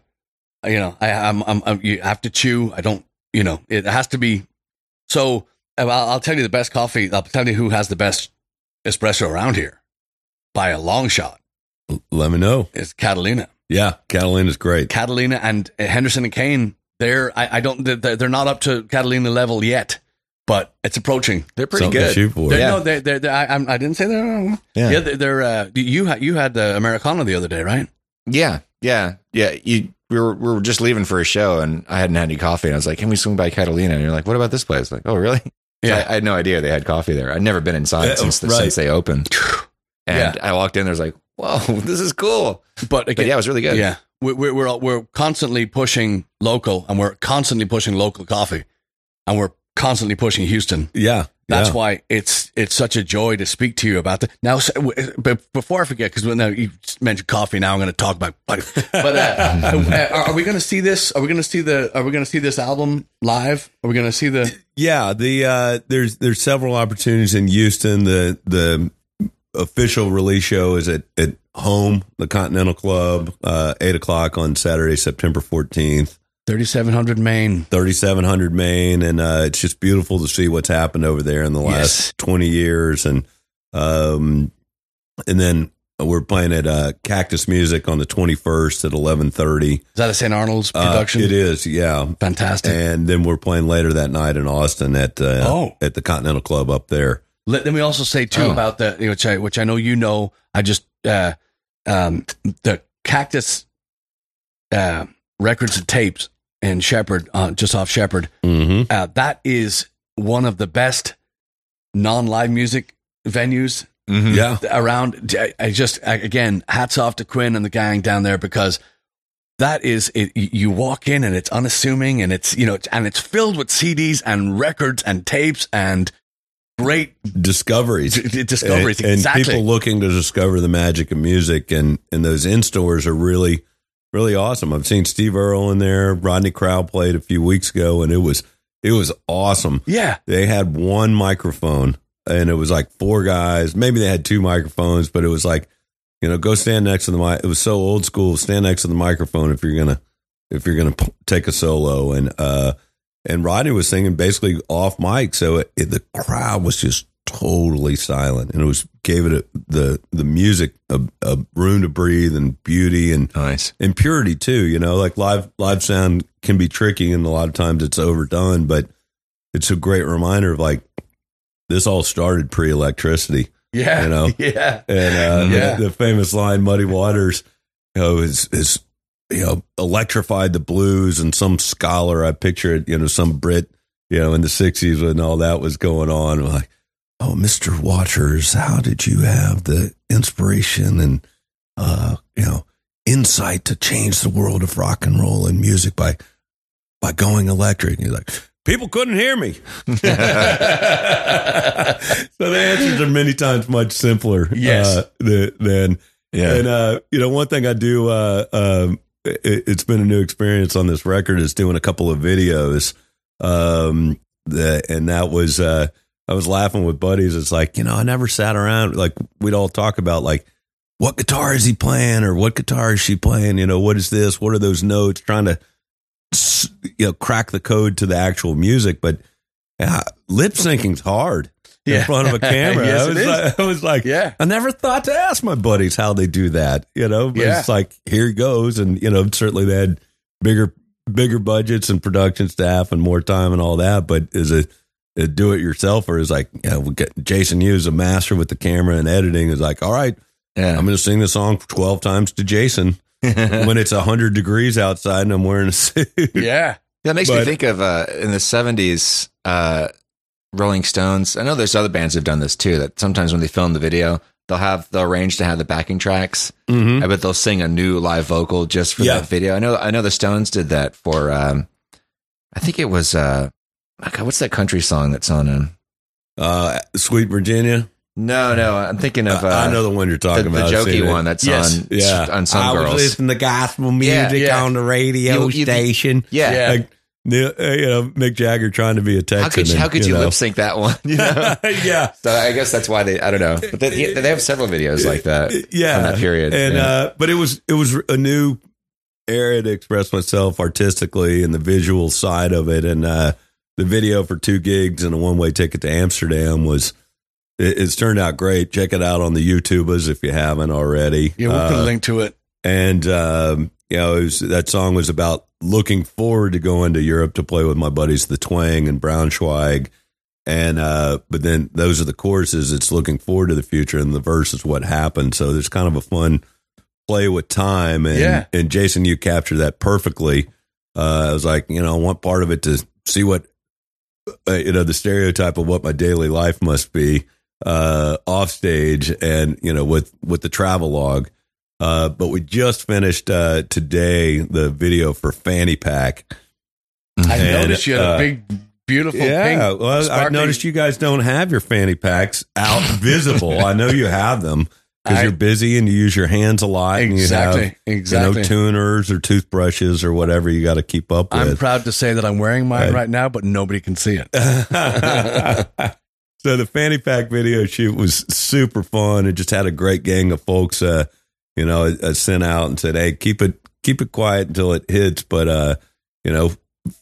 C: you know, I, I'm, I'm, I'm you have to chew. I don't, you know, it has to be so Uh, I'll, I'll tell you the best coffee. I'll tell you who has the best espresso around here by a long shot.
B: Let me know.
C: It's Catalina.
B: Yeah, Catalina's great.
C: Catalina and uh, Henderson and Kane. They're I, I don't they're, they're not up to Catalina level yet, but it's approaching.
A: They're pretty
B: Something
A: good.
B: shoot for.
C: They're,
A: Yeah.
C: No, they're, they're, they're, I, I didn't say they're.
A: Yeah.
C: Yeah, they're. they're uh, you had you had the Americano the other day, right?
A: Yeah, yeah, yeah. You we were we were just leaving for a show, and I hadn't had any coffee, and I was like, "Can we swing by Catalina?" And you're like, "What about this place?" Like, "Oh, really?" [LAUGHS]
C: Yeah.
A: I, I had no idea they had coffee there. I'd never been inside
B: Yeah,
A: since
B: right.
A: since they opened, [LAUGHS] and
C: Yeah.
A: I walked in. There's like, "Whoa, [LAUGHS] this is cool."
C: But again,
A: But yeah, it was really good.
C: Yeah, we're we're we're, we're constantly pushing local, and we're constantly pushing local coffee, and we're constantly pushing Houston.
B: Yeah,
C: That's
B: yeah.
C: why it's it's such a joy to speak to you about that. Now, but before I forget, because now you mentioned coffee, now I'm going to talk about. But, uh, [LAUGHS] uh, are, are we going to see this? Are we going to see the? Are we going to see this album live? Are we going to see the?
B: Yeah, the uh, there's there's several opportunities in Houston. The the official release show is at at home, the Continental Club, uh, eight o'clock on Saturday, September fourteenth.
C: 3700 Main.
B: 3700 Main, and uh, it's just beautiful to see what's happened over there in the last
C: Yes.
B: 20 years. And um, and then we're playing at uh, Cactus Music on the 21st at 11:30.
C: Is that a St. Arnold's
B: Uh,
C: production?
B: it is, yeah.
C: Fantastic.
B: And then we're playing later that night in Austin at uh,
C: Oh.
B: at the Continental Club up there.
C: Let, let me also say too
A: Oh.
C: about the which I which I know you know. I just uh, um, the Cactus uh, records and tapes in Shepherd, uh, just off Shepherd.
B: Mm-hmm.
C: Uh, that is one of the best non-live music venues
A: Mhm.
B: Yeah,
C: around. I, I just I, again, hats off to Quinn and the gang down there because that is it. You walk in and it's unassuming and it's you know and it's filled with CDs and records and tapes and great
B: discoveries.
C: d- d- discoveries.
B: and, and
C: exactly.
B: people looking to discover the magic of music and and those in stores are really really awesome. I've seen Steve Earle in there. Rodney Crowell played a few weeks ago, and it was it was awesome.
C: Yeah.
B: They had one microphone, and it was like four guys. Maybe they had two microphones, but it was like, you know, go stand next to the mic. It was so old school. Stand next to the microphone if you're gonna if you're gonna p- take a solo. And uh, and Rodney was singing basically off mic, so it, it, the crowd was just totally silent, and it was gave it a, the the music a, a room to breathe and beauty and
A: Nice.
B: and purity too. You know, like live live sound can be tricky, and a lot of times it's overdone. But it's a great reminder of like this all started pre electricity,
C: Yeah.
B: You know? [LAUGHS]
C: Yeah.
B: and uh,
C: Yeah.
B: the, the famous line "Muddy Waters," you know, is is you know electrified the blues. And some scholar, I picture it, you know, some Brit, you know, in the '60s when all that was going on, like. Oh, Mr. Waters, how did you have the inspiration and uh, you know, insight to change the world of rock and roll and music by by going electric. And he's like, people couldn't hear me. [LAUGHS] so the answers are many times much simpler.
C: Yes.
B: uh, than, than
A: Yeah.
B: and uh, you know, one thing I do, uh, um, it, it's been a new experience on this record is doing a couple of videos. Um, the, and that was, uh, I was laughing with buddies. It's like, you know, I never sat around, like, we'd all talk about, like, what guitar is he playing or what guitar is she playing? You know, what is this? What are those notes? Trying to, you know, crack the code to the actual music. But uh, lip syncing's hard in front of a [LAUGHS] camera.
C: Yes,
B: I, was
C: is.
B: like, I was like,
C: Yeah.
B: I never thought to ask my buddies how they do that, you know, but
C: Yeah.
B: it's like, here he goes. And, you know, certainly they had bigger, bigger budgets and production staff and more time and all that. But is a do it yourself, or is like, you know, Jason Hughes, a master with the camera and editing is like, all right,
A: Yeah.
B: I'm going to sing the song 12 times to Jason [LAUGHS] when it's 100 degrees outside and I'm wearing a suit.
C: Yeah.
A: That makes me think of uh, in the '70s, uh, Rolling Stones. I know there's other bands have done this too. That sometimes when they film the video, they'll have they'll arrange to have the backing tracks.
B: Mm-hmm.
A: I bet they'll sing a new live vocal just for
B: Yeah.
A: that video. I know. I know the Stones did that for. Um, I think it was. Uh, God, what's that country song that's on him?
B: Uh, Sweet Virginia.
A: No, no. I'm thinking of. Uh,
B: I know the one you're talking
A: the
B: about. I've
A: jokey one that's
C: Yes.
A: on.
B: Yeah.
A: on some
B: I
A: girls.
B: was listening to gospel music
C: yeah.
B: on the radio
A: You- you-
B: station.
A: yeah.
C: Yeah.
B: Like, uh, you know, Mick Jagger trying to be a Texan.
A: How could you,
B: and,
A: how could you,
B: know.
A: lip sync that one? [LAUGHS] You know? [LAUGHS]
B: yeah.
A: so I guess that's why they. I don't know, but they, they have several videos like that. [LAUGHS]
B: yeah,
A: from that period.
B: And
A: Yeah.
B: uh, but it was it was a new area to express myself artistically and the visual side of it. And uh, the video for two gigs and a one way ticket to Amsterdam was it, it's turned out great. Check it out on the YouTubers if you haven't already.
C: Yeah. We'll put a
B: Uh,
C: link to it.
B: and um, you know it was, that song was about looking forward to going to Europe to play with my buddies the Twang and Braunschweig, and uh, but then those are the choruses. It's looking forward to the future, and the verse is what happened. So there's kind of a fun play with time, and
C: Yeah.
B: and Jason, you captured that perfectly. Uh, I was like, you know, I want part of it to see what uh, you know the stereotype of what my daily life must be uh, off stage, and you know with with the travel log. Uh, but we just finished uh, today the video for Fanny Pack.
C: I
B: and,
C: noticed you had
B: uh,
C: a big, beautiful
B: Yeah,
C: pink.
B: well, I noticed you guys don't have your fanny packs out visible. I know you have them because you're busy and you use your hands a lot. And
C: Exactly.
B: you have,
C: exactly.
B: You know, tuners or toothbrushes or whatever you got to keep up with.
C: I'm proud to say that I'm wearing mine
B: Right.
C: right now, but nobody can see it. [LAUGHS] [LAUGHS]
B: so the fanny pack video shoot was super fun. It just had a great gang of folks, uh, you know, uh, sent out and said, "Hey, keep it keep it quiet until it hits." But uh, you know,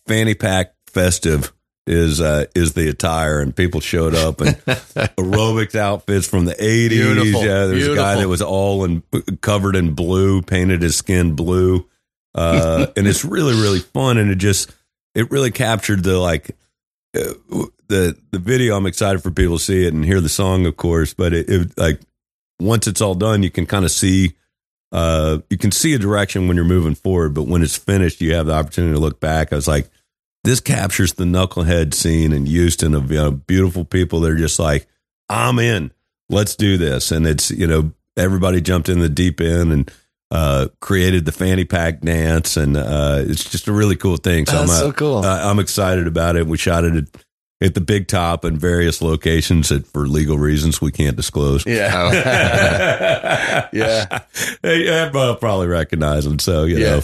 B: fanny pack festive is uh, is the attire, and people showed up and [LAUGHS] aerobics outfits from the eighties.
C: Beautiful.
B: Yeah, there's a guy that was all in covered in blue, painted his skin blue, uh, [LAUGHS] and it's really really fun, and it just it really captured the like uh, the the video. I'm excited for people to see it and hear the song, of course. But it, it like once it's all done, you can kind of see uh, you can see a direction when you're moving forward. But when it's finished, you have the opportunity to look back. I was like, this captures the knucklehead scene in Houston of you know beautiful people. They're just like, I'm in. Let's do this. And it's you know everybody jumped in the deep end and. Uh, created the fanny pack dance, and uh, it's just a really cool thing. So
A: That's
B: I'm, uh,
A: so cool.
B: uh, I'm excited about it. We shot it at at the Big Top and various locations that, for legal reasons, we can't disclose.
C: Yeah.
A: Oh. [LAUGHS]
C: yeah.
B: Hey, yeah, probably recognize them. So you
C: Yeah.
B: know,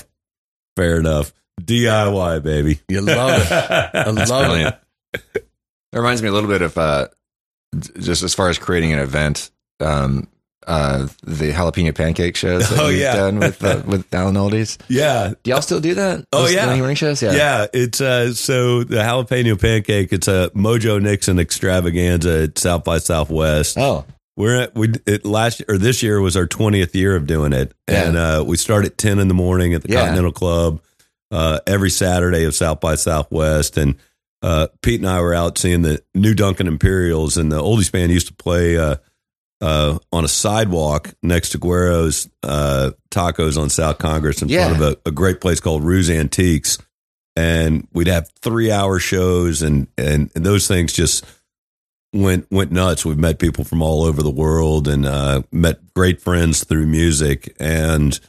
B: fair enough. DIY baby.
C: You love it. I [LAUGHS] love
A: brilliant.
C: it.
A: It reminds me a little bit of uh, just as far as creating an event, um, uh, the jalapeno pancake shows that [LAUGHS]
B: Oh,
A: you've
B: yeah.
A: done with uh, with [LAUGHS] Allen Oldies.
B: Yeah,
A: Do y'all still do that?
B: Oh,
A: Those
B: yeah.
A: Sunday morning shows. Yeah.
B: Yeah, it's uh so the jalapeno pancake. It's a Mojo Nixon extravaganza at South by Southwest.
A: Oh,
B: We're at we it last or this year was our twentieth year of doing it,
A: Yeah.
B: and uh, we start at ten in the morning at the
A: Yeah.
B: Continental Club uh, every Saturday of South by Southwest, and uh, Pete and I were out seeing the new Duncan Imperials, and the oldies band used to play uh, uh, on a sidewalk next to Guero's uh, Tacos on South Congress in
A: Yeah.
B: front of a, a great place called Ruse Antiques, and we'd have three hour shows, and and, and those things just went went nuts. We've met people from all over the world and uh, met great friends through music, and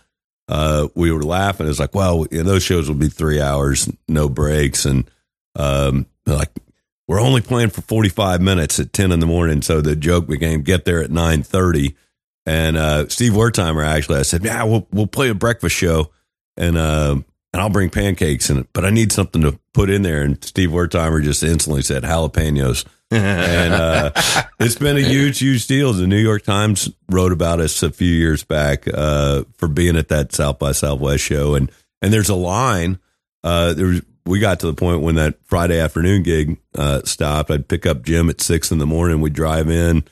B: uh, we were laughing. It's like, well, you know, those shows will be three hours, no breaks, and um, like we're only playing for forty five minutes at ten in the morning. So the joke became, get there at nine thirty. And uh, Steve Wertheimer actually, I said, yeah, we'll we'll play a breakfast show, and uh, and I'll bring pancakes, and but I need something to put in there. And Steve Wertheimer just instantly said jalapenos and uh, it's been a huge, huge deal. The New York Times wrote about us a few years back uh, for being at that South by Southwest show, and and there's a line. Uh, there was, we got to the point when that Friday afternoon gig uh, stopped. I'd pick up Jim at six in the morning. We'd drive in,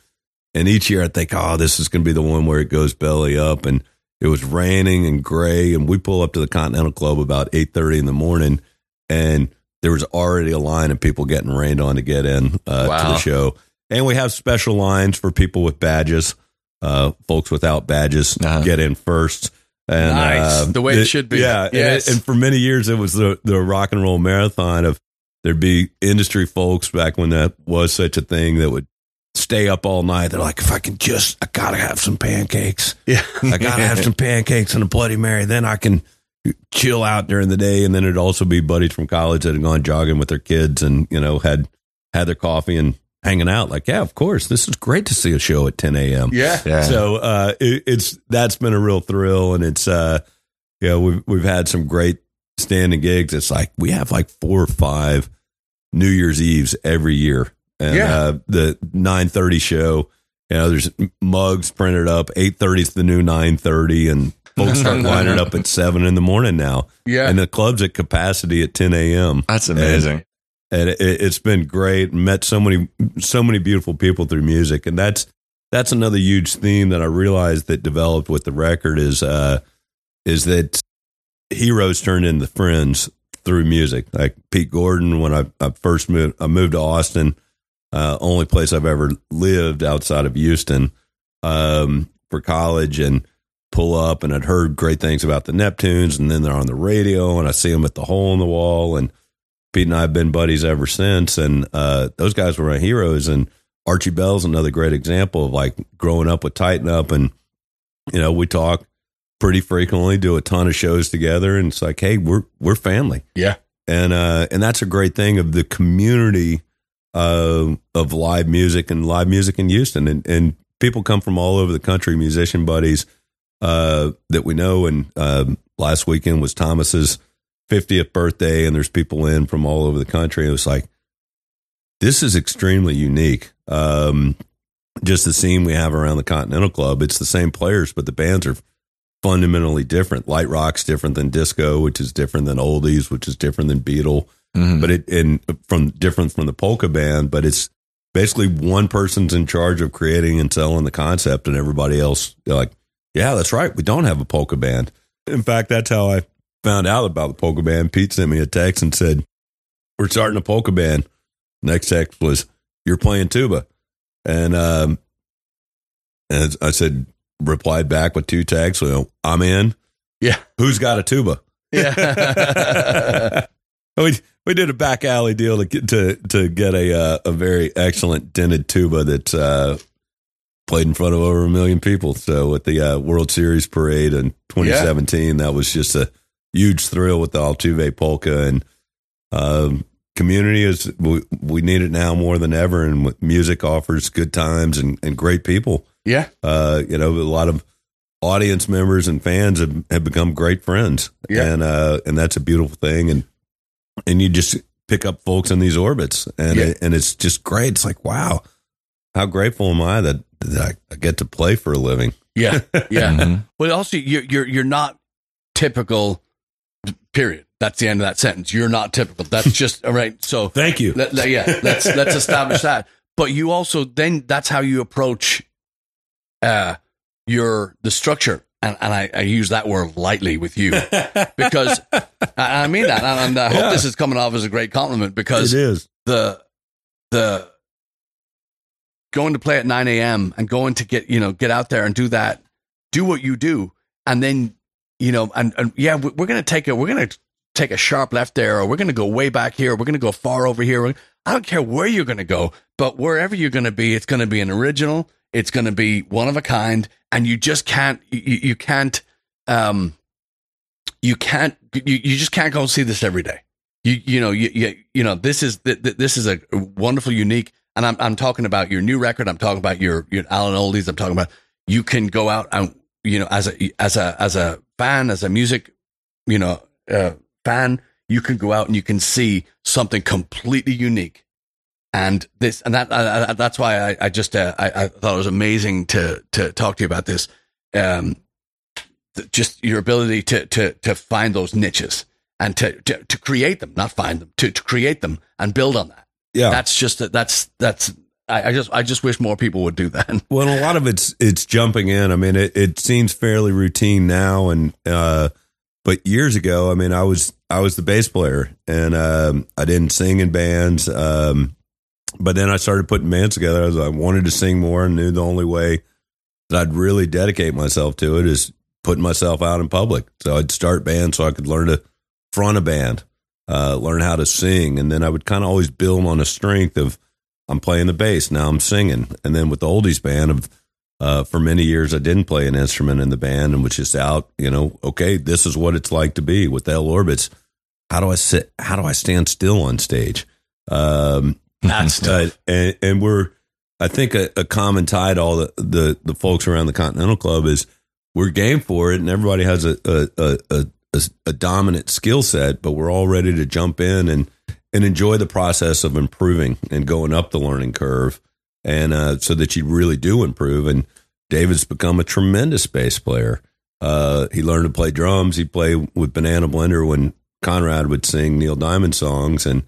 B: and each year I think, oh, this is going to be the one where it goes belly up, and it was raining and gray, and we pull up to the Continental Club about eight thirty in the morning, and there was already a line of people getting rained on to get in uh, to the show. And we have special lines for people with badges. Uh, folks without badges
A: Uh-huh.
B: get in first. And
C: Nice.
B: uh,
C: The way it should be.
B: Yeah. and
C: Yes.
B: it- And, for many years, it was the, the rock and roll marathon of there'd be industry folks back when that was such a thing that would stay up all night. They're like, if I can just, I gotta have some pancakes.
C: Yeah.
B: I gotta have [LAUGHS] some pancakes and a Bloody Mary. Then I can chill out during the day. And then it'd also be buddies from college that had gone jogging with their kids and you know had had their coffee and hanging out. Like, yeah, of course, this is great to see a show at 10 a.m.
C: Yeah.
A: yeah.
B: So uh, it, it's that's been a real thrill, and it's uh, you know we've we've had some great standing gigs. It's like we have like four or five New Year's Eves every year, and
C: Yeah.
B: uh, the nine thirty show. You know, there's mugs printed up. Eight thirty is the new nine thirty, and folks start [LAUGHS] lining up at seven in the morning now,
C: Yeah.
B: and the club's at capacity at ten a.m
A: That's amazing.
B: and it, it's been great. Met so many, so many beautiful people through music, and that's that's another huge theme that I realized that developed with the record is uh, is that heroes turned into friends through music. Like Pete Gordon, when I, I first moved, I moved to Austin, uh, only place I've ever lived outside of Houston um, for college, and pull up, and I'd heard great things about the Neptunes, and then they're on the radio, and I see them at the hole in the wall, and Pete and I have been buddies ever since, and uh, those guys were my heroes. And Archie Bell's another great example of like growing up with Tighten Up, and you know we talk pretty frequently, do a ton of shows together, and it's like, hey, we're we're family,
C: Yeah.
B: and uh, and that's a great thing of the community uh, of live music and live music in Houston, and and people come from all over the country, musician buddies uh, that we know, and um last weekend was Thomas's 50th birthday and there's people in from all over the country. It was like, this is extremely unique. Um, just the scene we have around the Continental Club, it's the same players, but the bands are fundamentally different. Light rock's different than disco, which is different than oldies, which is different than Beatle,
A: Mhm.
B: but it and from different from the polka band. But it's basically one person's in charge of creating and selling the concept, and everybody else like, yeah, that's right, we don't have a polka band. In fact, that's how I found out about the polka band. Pete sent me a text and said, "We're starting a polka band." Next text was, "You're playing tuba," and um, and I said, replied back with two tags. So I'm in.
C: Yeah.
B: Who's got a tuba?
C: Yeah. [LAUGHS]
B: we we did a back alley deal to get to to get a uh, a very excellent dented tuba that's uh, played in front of over a million people. So at the uh, World Series parade in 2017, that was just a huge thrill with the Altuve polka, and um, community is we, we need it now more than ever, and music offers good times and, and great people.
C: Yeah.
B: Uh, you know, a lot of audience members and fans have, have become great friends,
C: Yeah.
B: and uh, and that's a beautiful thing, and and you just pick up folks in these orbits, and
C: Yeah.
B: it, and it's just great. It's like wow, how grateful am I that, that I get to play for a living.
C: Yeah. [LAUGHS] Yeah.
A: Mhm.
C: Well, also you're you're you're not typical. Period. That's the end of that sentence. You're not typical. That's [LAUGHS] just all right. So
B: Thank you.
C: let, let- yeah, let's let's establish that. But you also then that's how you approach uh your the structure. And, and I, I use that word lightly with you [LAUGHS] because I, I mean that, and, and I hope
B: Yeah.
C: this is coming off as a great compliment because
B: it is.
C: the the going to play at 9 a.m. and going to get you know get out there and do that, do what you do, and then you know and, and yeah, we- we're gonna take a we're gonna take a sharp left there, or we're gonna go way back here, we're gonna go far over here. I don't care where you're gonna go, but wherever you're gonna be, it's gonna be an original. It's gonna be one of a kind, and you just can't you, you can't um you can't you, you just can't go and see this every day you you know you you, you know this is th- th- this is a wonderful unique and I'm I'm talking about your new record. I'm talking about your your Allen Oldies. I'm talking about you can go out and you know as a as a as a fan as a music you know uh, fan you can go out and you can see something completely unique. And this and that I, I, that's why I, I just uh, I, I thought it was amazing to to talk to you about this. Um th- just your ability to to to find those niches and to to, to create them not find them to, to create them and build on that
B: Yeah.
C: that's just a, that's that's I, I just I just wish more people would do that [LAUGHS]
B: Well, a lot of it's it's jumping in. I mean, it, it seems fairly routine now, and uh, but years ago, I mean, I was I was the bass player, and um, I didn't sing in bands. Um, but then I started putting bands together. I, was, I wanted to sing more, and knew the only way that I'd really dedicate myself to it is putting myself out in public. So I'd start bands so I could learn to front a band, uh, learn how to sing, and then I would kind of always build on the strength of I'm playing the bass now. I'm singing, and then with the oldies band of uh, for many years I didn't play an instrument in the band and was just out. You know, okay, this is what it's like to be with El Orbits. How do I sit? How do I stand still on stage? Um,
C: that's
B: uh, and, and we're I think a, a common tie to all the, the the folks around the Continental Club is we're game for it, and everybody has a a a, a, a, a dominant skill set, but we're all ready to jump in and and enjoy the process of improving and going up the learning curve, and uh, so that you really do improve. And David's become a tremendous bass player. Uh, he learned to play drums. He played with Banana Blender when Conrad would sing Neil Diamond songs, and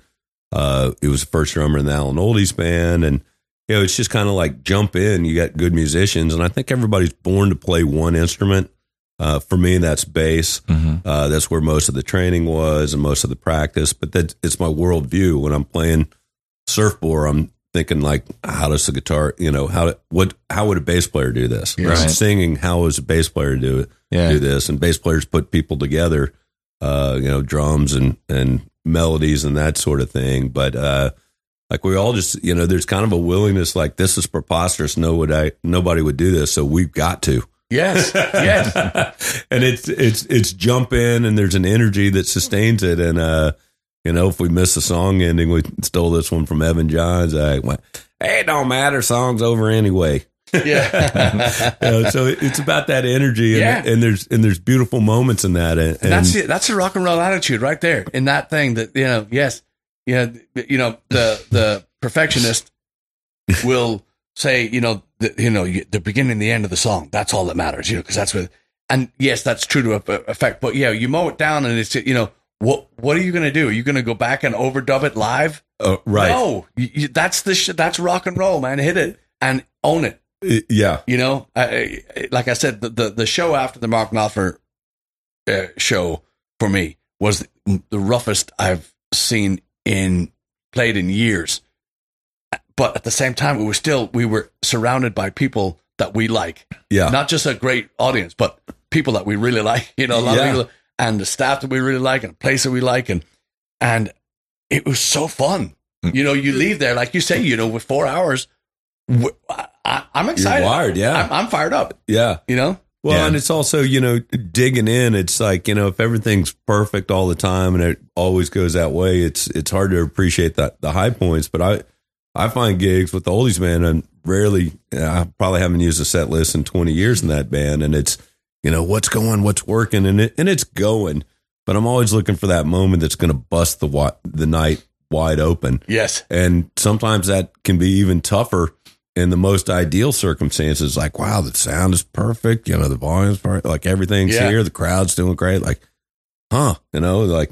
B: uh, he was the first drummer in the Allen Oldies band. And you know, it's just kind of like jump in. You got good musicians, and I think everybody's born to play one instrument. Uh, for me, that's bass.
A: Mhm.
B: Uh, that's where most of the training was and most of the practice. But that it's my worldview. When I'm playing surfboard, I'm thinking like, how does the guitar? You know, how what how would a bass player do this?
C: Yeah.
B: Right. Singing, how does a bass player do it?
A: Yeah.
B: Do this? And bass players put people together. Uh, you know, drums and and melodies and that sort of thing. But uh, like we all just, you know, there's kind of a willingness like this is preposterous. No, would I? Nobody would do this, so we've got to.
C: Yes yes. [LAUGHS]
B: And it's it's it's jump in and there's an energy that sustains it. And uh you know if we miss a song ending we stole this one from evan johns. I went hey it don't matter. Song's over anyway.
C: Yeah. [LAUGHS]
B: You know, so it's about that energy and,
C: Yeah.
B: and there's and there's beautiful moments in that. And, and
C: that's it. That's the rock and roll attitude right there in that thing that, you know, yes, yeah, you know, the, the perfectionist [LAUGHS] will say, you know, the, you know, the beginning and the end of the song, that's all that matters, you know, because that's what, and yes, that's true to effect, but yeah, you mow it down and it's, you know, what, what are you going to do? Are you going to go back and overdub it live?
B: uh, right
C: No, you, you, that's the, sh- that's rock and roll, man. Hit it and own it.
B: I- yeah
C: You know, I, I- like I said, the, the, the show after the Mark Knopfler uh, show for me was the roughest I've seen in played in years. But at the same time, we were still we were surrounded by people that we like,
B: yeah
C: not just a great audience, but people that we really like. You know, a lot
B: Yeah.
C: of people and the staff that we really like and a place that we like, and and it was so fun.
B: Mm.
C: You know, you leave there like you say, you know, with four hours. I, am
B: you're
C: excited.
B: wired yeah
C: I'm, I'm fired up.
B: yeah
C: You know,
B: Well,
A: Yeah.
B: and it's also, you know, digging in. It's like, you know, if everything's perfect all the time and it always goes that way, it's it's hard to appreciate that the high points. But I I find gigs with the oldies band and rarely I probably haven't used a set list in 20 years in that band and it's, you know, what's going, what's working and it and it's going. But I'm always looking for that moment that's going to bust the the night wide open.
C: Yes.
B: And sometimes that can be even tougher in the most ideal circumstances. Like, wow, the sound is perfect. You know, the volume's perfect. Like everything's
C: Yeah.
B: here. The crowd's doing great. Like, huh? You know, like,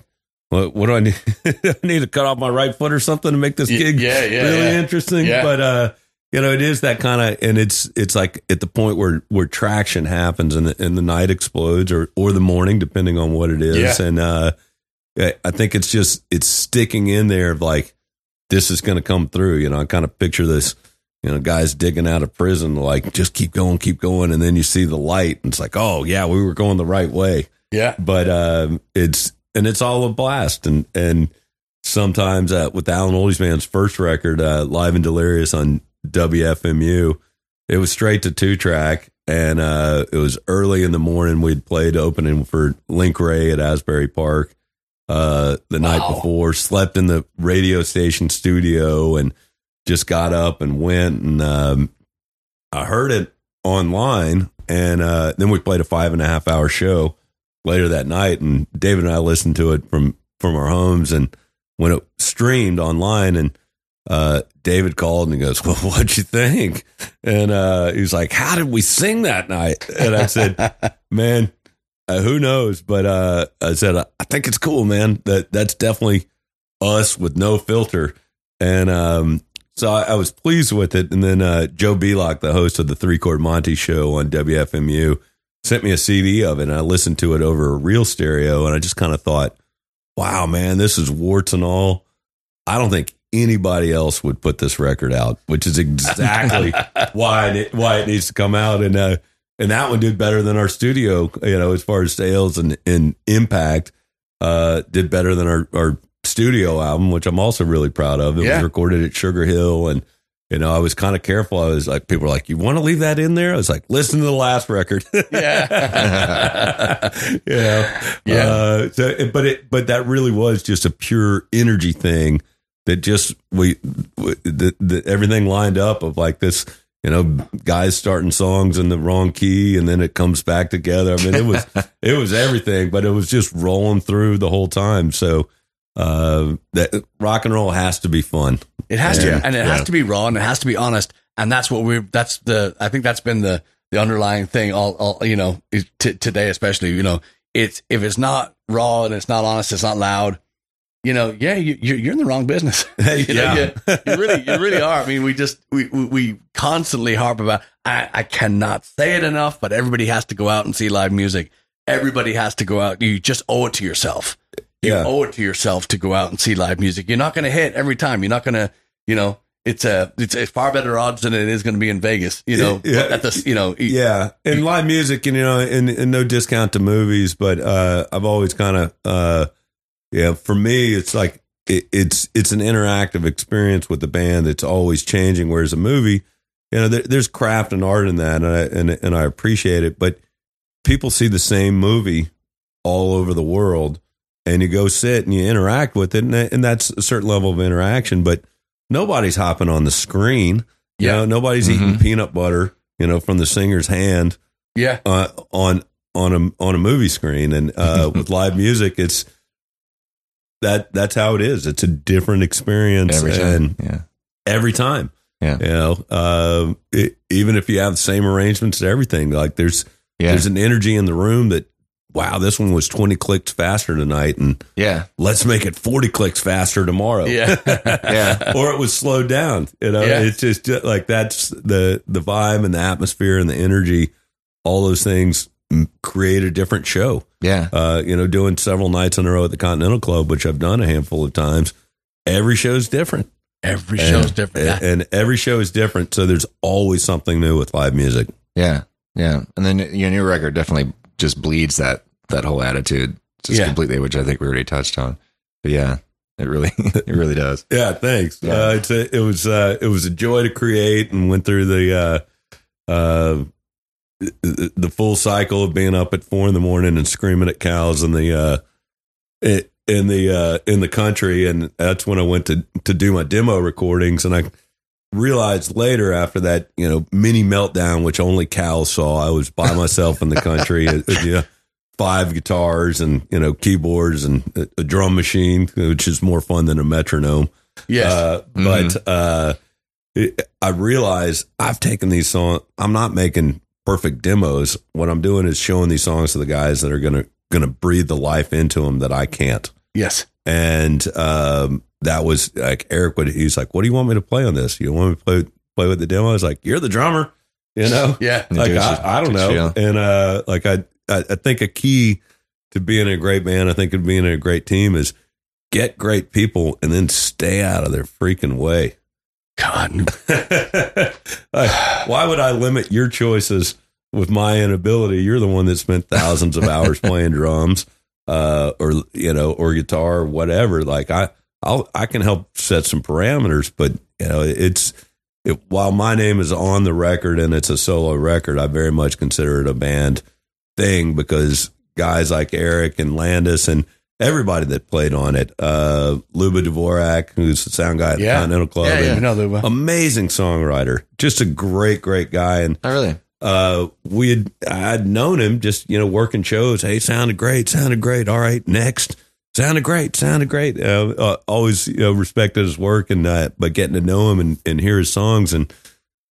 B: what, what do I need? [LAUGHS] I need to cut off my right foot or something to make this gig
C: yeah, yeah,
B: really
C: yeah.
B: interesting. But, uh, you know, it is that kind of, and it's it's like at the point where where traction happens and the, and the night explodes, or or the morning, depending on what it is. And uh, I I think it's just it's sticking in there of like this is going to come through. You know, I kind of picture this, you know, guys digging out of prison, like just keep going, keep going, and then you see the light, and it's like, oh yeah, we were going the right way.
C: Yeah.
B: But um, it's and it's all a blast, and and sometimes uh, with Allen Oldies Band's first record, uh, Live and Delirious on WFMU, it was straight to two track. And uh, it was early in the morning. We'd played opening for Link Wray at Asbury Park uh, the night before, slept in the radio station studio, and just got up and went. And um, I heard it online, and uh, then we played a five and a half hour show later that night. And David and I listened to it from from our homes, and when it streamed online, and uh, David called and he goes, [LAUGHS] "Well, what'd you think?" And uh, he was like, "How did we sing that night?" And I said, [LAUGHS] "Man, uh, who knows?" But uh, I said, "I think it's cool, man. That that's definitely us with no filter." And um, so I, I was pleased with it. And then uh, Joe Belock, the host of the Three Chord Monte show on WFMU, sent me a CD of it, and I listened to it over a real stereo, and I just kind of thought, "Wow, man, this is warts and all." I don't think anybody else would put this record out, which is exactly [LAUGHS] why it, why it needs to come out. And uh, and that one did better than our studio, you know, as far as sales and, and impact. Uh, did better than our, our studio album, which I'm also really proud of. It
C: Yeah.
B: was recorded at Sugar Hill, and you know, I was kind of careful. I was like, people were like, "You want to leave that in there?" I was like, "Listen to the last record." [LAUGHS]
C: Yeah.
B: yeah,
C: Yeah.
B: Uh, so, but it, but that really was just a pure energy thing that just we, we the, the, everything lined up of like this. You know, guys starting songs in the wrong key, and then it comes back together. I mean, it was it was everything, but it was just rolling through the whole time. So, uh, that rock and roll has to be fun.
C: It has
B: Yeah.
C: to, and it
B: Yeah.
C: has to be raw, and it has to be honest, and that's what we're. That's the. I think that's been the the underlying thing. All, all you know, t- today especially. You know, it's if it's not raw and it's not honest, it's not loud. You know, yeah, you, you're you're in the wrong business. [LAUGHS] You know,
B: Yeah.
C: you, you really, you really are. I mean, we just we we, we constantly harp about. I, I cannot say it enough, but everybody has to go out and see live music. Everybody has to go out. You just owe it to yourself. You
B: Yeah.
C: owe it to yourself to go out and see live music. You're not going to hit every time. You're not going to, you know, it's a it's, it's far better odds than it is going to be in Vegas. You know, [LAUGHS]
B: Yeah.
C: at the you know,
B: yeah and live music and you know and, and no discount to movies but uh i've always kind of uh yeah for me it's like it, it's it's an interactive experience with the band that's always changing whereas a movie you know there, there's craft and art in that and I, and, and I appreciate it but people see the same movie all over the world and you go sit and you interact with it and, that, and that's a certain level of interaction but nobody's hopping on the screen you
C: Yeah.
B: know nobody's eating peanut butter you know from the singer's hand
C: yeah,
B: uh, on on a on a movie screen and uh, [LAUGHS] with live music it's that that's how it is it's a different experience
A: Every
B: and
A: time. Yeah.
B: every time
A: Yeah.
B: you know uh, it, even if you have the same arrangements and everything like there's
A: Yeah.
B: there's an energy in the room that wow this one was 20 clicks faster tonight and
A: Yeah.
B: let's make it 40 clicks faster tomorrow
C: yeah, [LAUGHS]
A: Yeah.
B: or it was slowed down. You know,
C: Yeah.
B: it's just, like that's the the vibe and the atmosphere and the energy. All those things create a different show.
A: Yeah.
B: Uh, you know, doing several nights in a row at the Continental Club, which I've done a handful of times. Every show is different.
C: every show's
B: And-
C: different.
B: and, and every show is different. So there's always something new with live music.
A: Yeah. Yeah. And then your new record definitely just bleeds that that whole attitude just
C: Yeah.
A: completely, which I think we already touched on. But yeah, it really [LAUGHS] it really does.
B: Yeah, thanks.
A: Yeah.
B: Uh, it's a, it was uh, it was a joy to create and went through the uh, uh, the full cycle of being up at four in the morning and screaming at cows in the uh, in the uh, in the country, and that's when I went to to do my demo recordings, and I realized later after that you know mini meltdown, which only Cal saw, I was by myself in the country, [LAUGHS] uh, you know, five guitars and you know keyboards and a, a drum machine, which is more fun than a metronome.
C: Yes.
B: Uh, but uh, it, I realize I've taken these songs. I'm not making perfect demos. What I'm doing is showing these songs to the guys that are gonna gonna breathe the life into them that I can't.
C: yes.
B: And um, that was like Eric would. He's like, "What do you want me to play on this? You want me to play play with the demo?" I was like, "You're the drummer." You know, [LAUGHS]
C: Yeah.
B: Like
A: do what
B: I, I don't know.
A: feel.
B: And uh, like I, I, I think a key to being a great band, I think of being a great team is get great people and then stay out of their freaking way.
C: God. [LAUGHS]
B: Like, why would I limit your choices with my inability? You're the one that spent thousands of hours [LAUGHS] playing drums, uh, or you know, or guitar, or whatever. Like I, I'll, I can help set some parameters, but you know, it's it, while my name is on the record and it's a solo record, I very much consider it a band thing because guys like Eric and Landis and everybody that played on it, uh, Luba Dvorak, who's the sound guy at
C: Yeah.
B: Continental Club,
C: Yeah, yeah. know that.
B: amazing songwriter, just a great, great guy. And
A: Oh, really?
B: uh, we had I'd known him just you know working shows. Hey, sounded great, sounded great. All right, next, sounded great, sounded great. Uh, uh, always you know respected his work and uh, but getting to know him and, and hear his songs and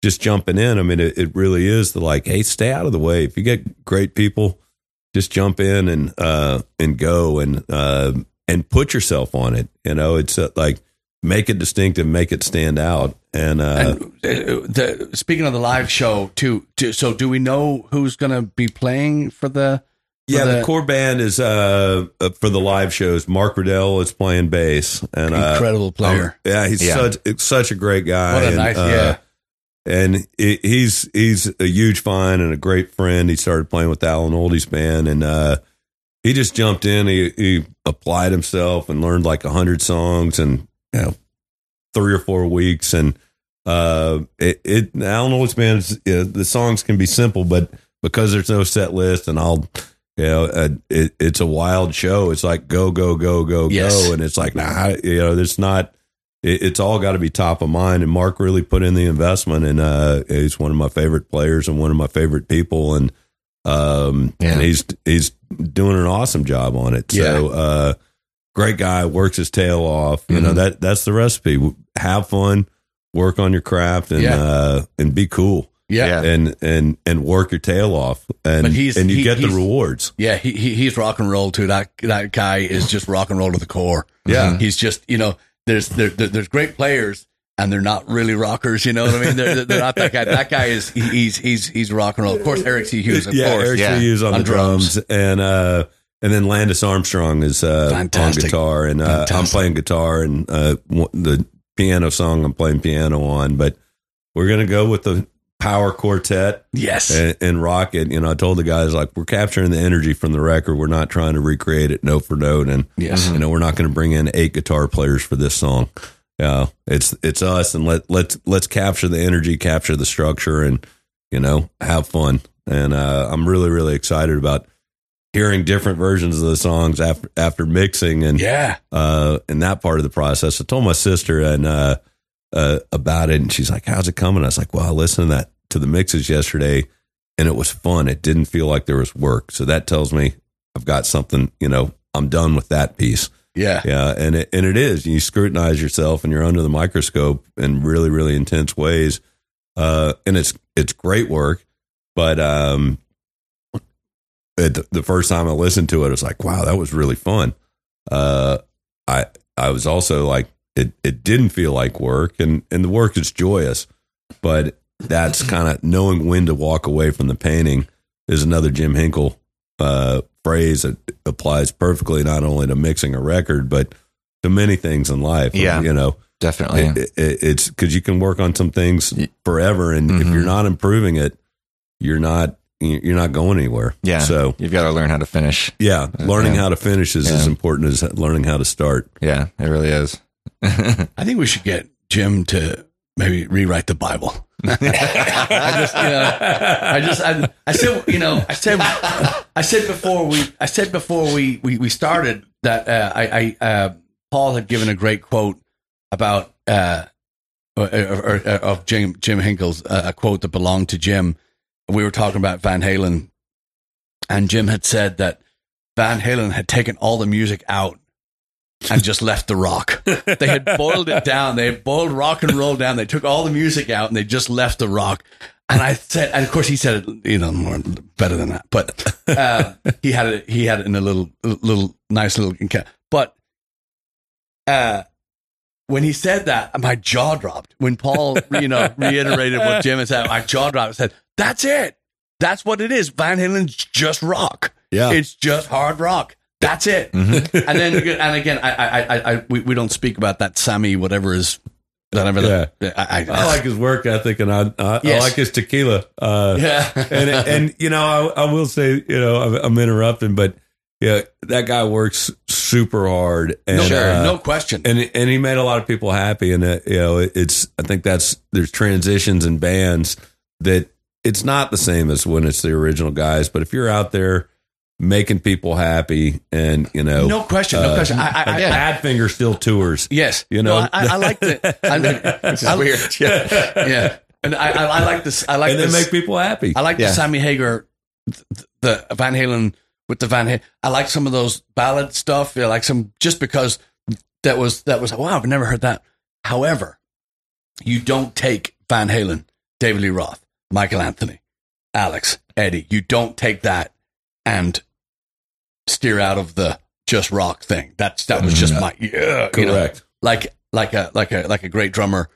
B: just jumping in. I mean, it, it really is the like, hey, stay out of the way. If you get great people, just jump in and uh and go and uh and put yourself on it. You know, it's uh, like make it distinctive, make it stand out. And, uh,
C: And uh, the, speaking of the live show, too, too, so do we know who's going to be playing for the? For
B: Yeah, the,
C: the-
B: core band is uh, uh for the live shows. Mark Riddell is playing bass, and uh,
C: Incredible player.
B: um, yeah, he's
A: Yeah.
B: such such a great guy.
C: What a
B: and,
C: nice-
B: uh,
C: yeah.
B: And he- he's he's a huge fan and a great friend. He started playing with Allen Oldie's band, and uh, he just jumped in. He, he applied himself and learned like a hundred songs, in you know, three or four weeks, and uh, it, it Allen Oldie's band. Is, you know, the songs can be simple, but because there's no set list, and I'll you know, uh, it, it's a wild show. It's like go, go, go, go,
C: Yes.
B: go, and it's like nah, you know, there's not. It, it's all got to be top of mind. And Mark really put in the investment, and uh, he's one of my favorite players and one of my favorite people, and um,
A: Yeah.
B: and he's he's doing an awesome job on it. So, uh, great guy, works his tail off. You know
A: Mhm.
B: that that's the recipe. Have fun, work on your craft, and
C: Yeah.
B: uh, and be cool
C: Yeah.
A: Yeah.
B: and and and work your tail off, and
C: he's-
B: and you
C: he-
B: get the rewards.
C: Yeah, he, he he's rock and roll too. That that guy is just rock and roll to the core.
B: Yeah.
C: he's just you know there's there, there- there's great players and they're not really rockers. You know what I mean? They're, they're not that guy. That guy is he, he's he's he's rock and roll. Of course, Eric C. Hughes. Of
B: yeah,
C: course.
B: Eric
A: yeah.
B: C. Hughes on,
C: On
B: the drums,
C: drums.
B: and uh, and then Landis Armstrong is uh, on guitar, and uh, I'm playing guitar, and uh, the piano song I'm playing piano on. But we're gonna go with the power quartet
C: Yes.
B: and, and rock it. You know, I told the guys like we're capturing the energy from the record. We're not trying to recreate it note for note, and
C: Yes.
B: you know we're not going to bring in eight guitar players for this song. Yeah, it's it's us, and let let's let's capture the energy, capture the structure, and you know have fun. And uh, I'm really really excited about hearing different versions of the songs after after mixing and
C: Yeah.
B: uh, in that part of the process. I told my sister and uh, about it, and she's like, "How's it coming?" I was like, "Well, I listened to that to the mixes yesterday, and it was fun. It didn't feel like there was work, so that tells me I've got something. You know, I'm done with that piece.
C: Yeah.
B: Yeah, and it, and it is. You scrutinize yourself, and you're under the microscope in really really intense ways, uh, and it's it's great work, but um." It, the first time I listened to it, I was like, "Wow, that was really fun." Uh, I I was also like it it didn't feel like work and and the work is joyous but that's [CLEARS THROAT] kind of knowing when to walk away from the painting is another Jim Hinkle uh, phrase that applies perfectly not only to mixing a record but to many things in life
A: Yeah.
B: you know
A: Definitely.
B: it, it, it's because you can work on some things forever and if
A: Mhm.
B: you're not improving it you're not you're not going anywhere
A: yeah.
B: so
A: you've got to learn how to finish.
B: yeah learning
A: Yeah.
B: how to finish is as important as learning how to start
A: Yeah, it really is.
C: I think we should get Jim to maybe rewrite the Bible. [LAUGHS] I just, you know, I just, I, I said, you know, I said, I said before we, I said before we, we, we started that, uh, I, I, uh, Paul had given a great quote about, uh, or, or, or, of Jim, Jim Hinkle's, uh, a quote that belonged to Jim. We were talking about Van Halen and Jim had said that Van Halen had taken all the music out and just left the rock. They had boiled it down. They had boiled rock and roll down. They took all the music out and they just left the rock. And I said, and of course he said it, you know, more better than that, but uh, he had it, he had it in a little, little nice little, but uh, when he said that, my jaw dropped. When Paul, you know, reiterated what Jim had said, my jaw dropped. I said, "That's it. That's what it is. Van Halen's just rock.
B: Yeah.
C: it's just hard rock. That's it."
A: Mm-hmm. [LAUGHS]
C: and then and again, I, I, I, I we, we don't speak about that Sammy whatever is whatever. the- I, I,
B: I like his work ethic, and I I,
C: Yes.
B: I like his tequila. Uh,
C: yeah,
B: and and you know, I, I will say, you know, I'm, I'm interrupting, but yeah, that guy works super hard, and
C: no,
B: uh,
C: no question.
B: and and he made a lot of people happy, and uh, you know, it's I think that's there's transitions in bands that it's not the same as when it's the original guys, but if you're out there making people happy, and you know,
C: no question, no
B: uh,
C: question. I, I,
B: Badfinger still tours.
C: yes,
B: You
C: No,
B: know?
C: I, I like the. I,
A: This [LAUGHS] is weird. [LAUGHS] Yeah.
C: yeah, and I, I, like this. I like
B: and they make people happy.
C: I like
A: Yeah.
C: the Sammy Hagar, th- the Van Halen with the Van Halen. I like some of those ballad stuff. I like some just because that was that was wow. I've never heard that. However, you don't take Van Halen, David Lee Roth, Michael Anthony, Alex, Eddie. You don't take that and steer out of the just rock thing. That's that was just
B: Mhm.
C: my yeah. you know,
B: Correct.
C: like like a like a like a great drummer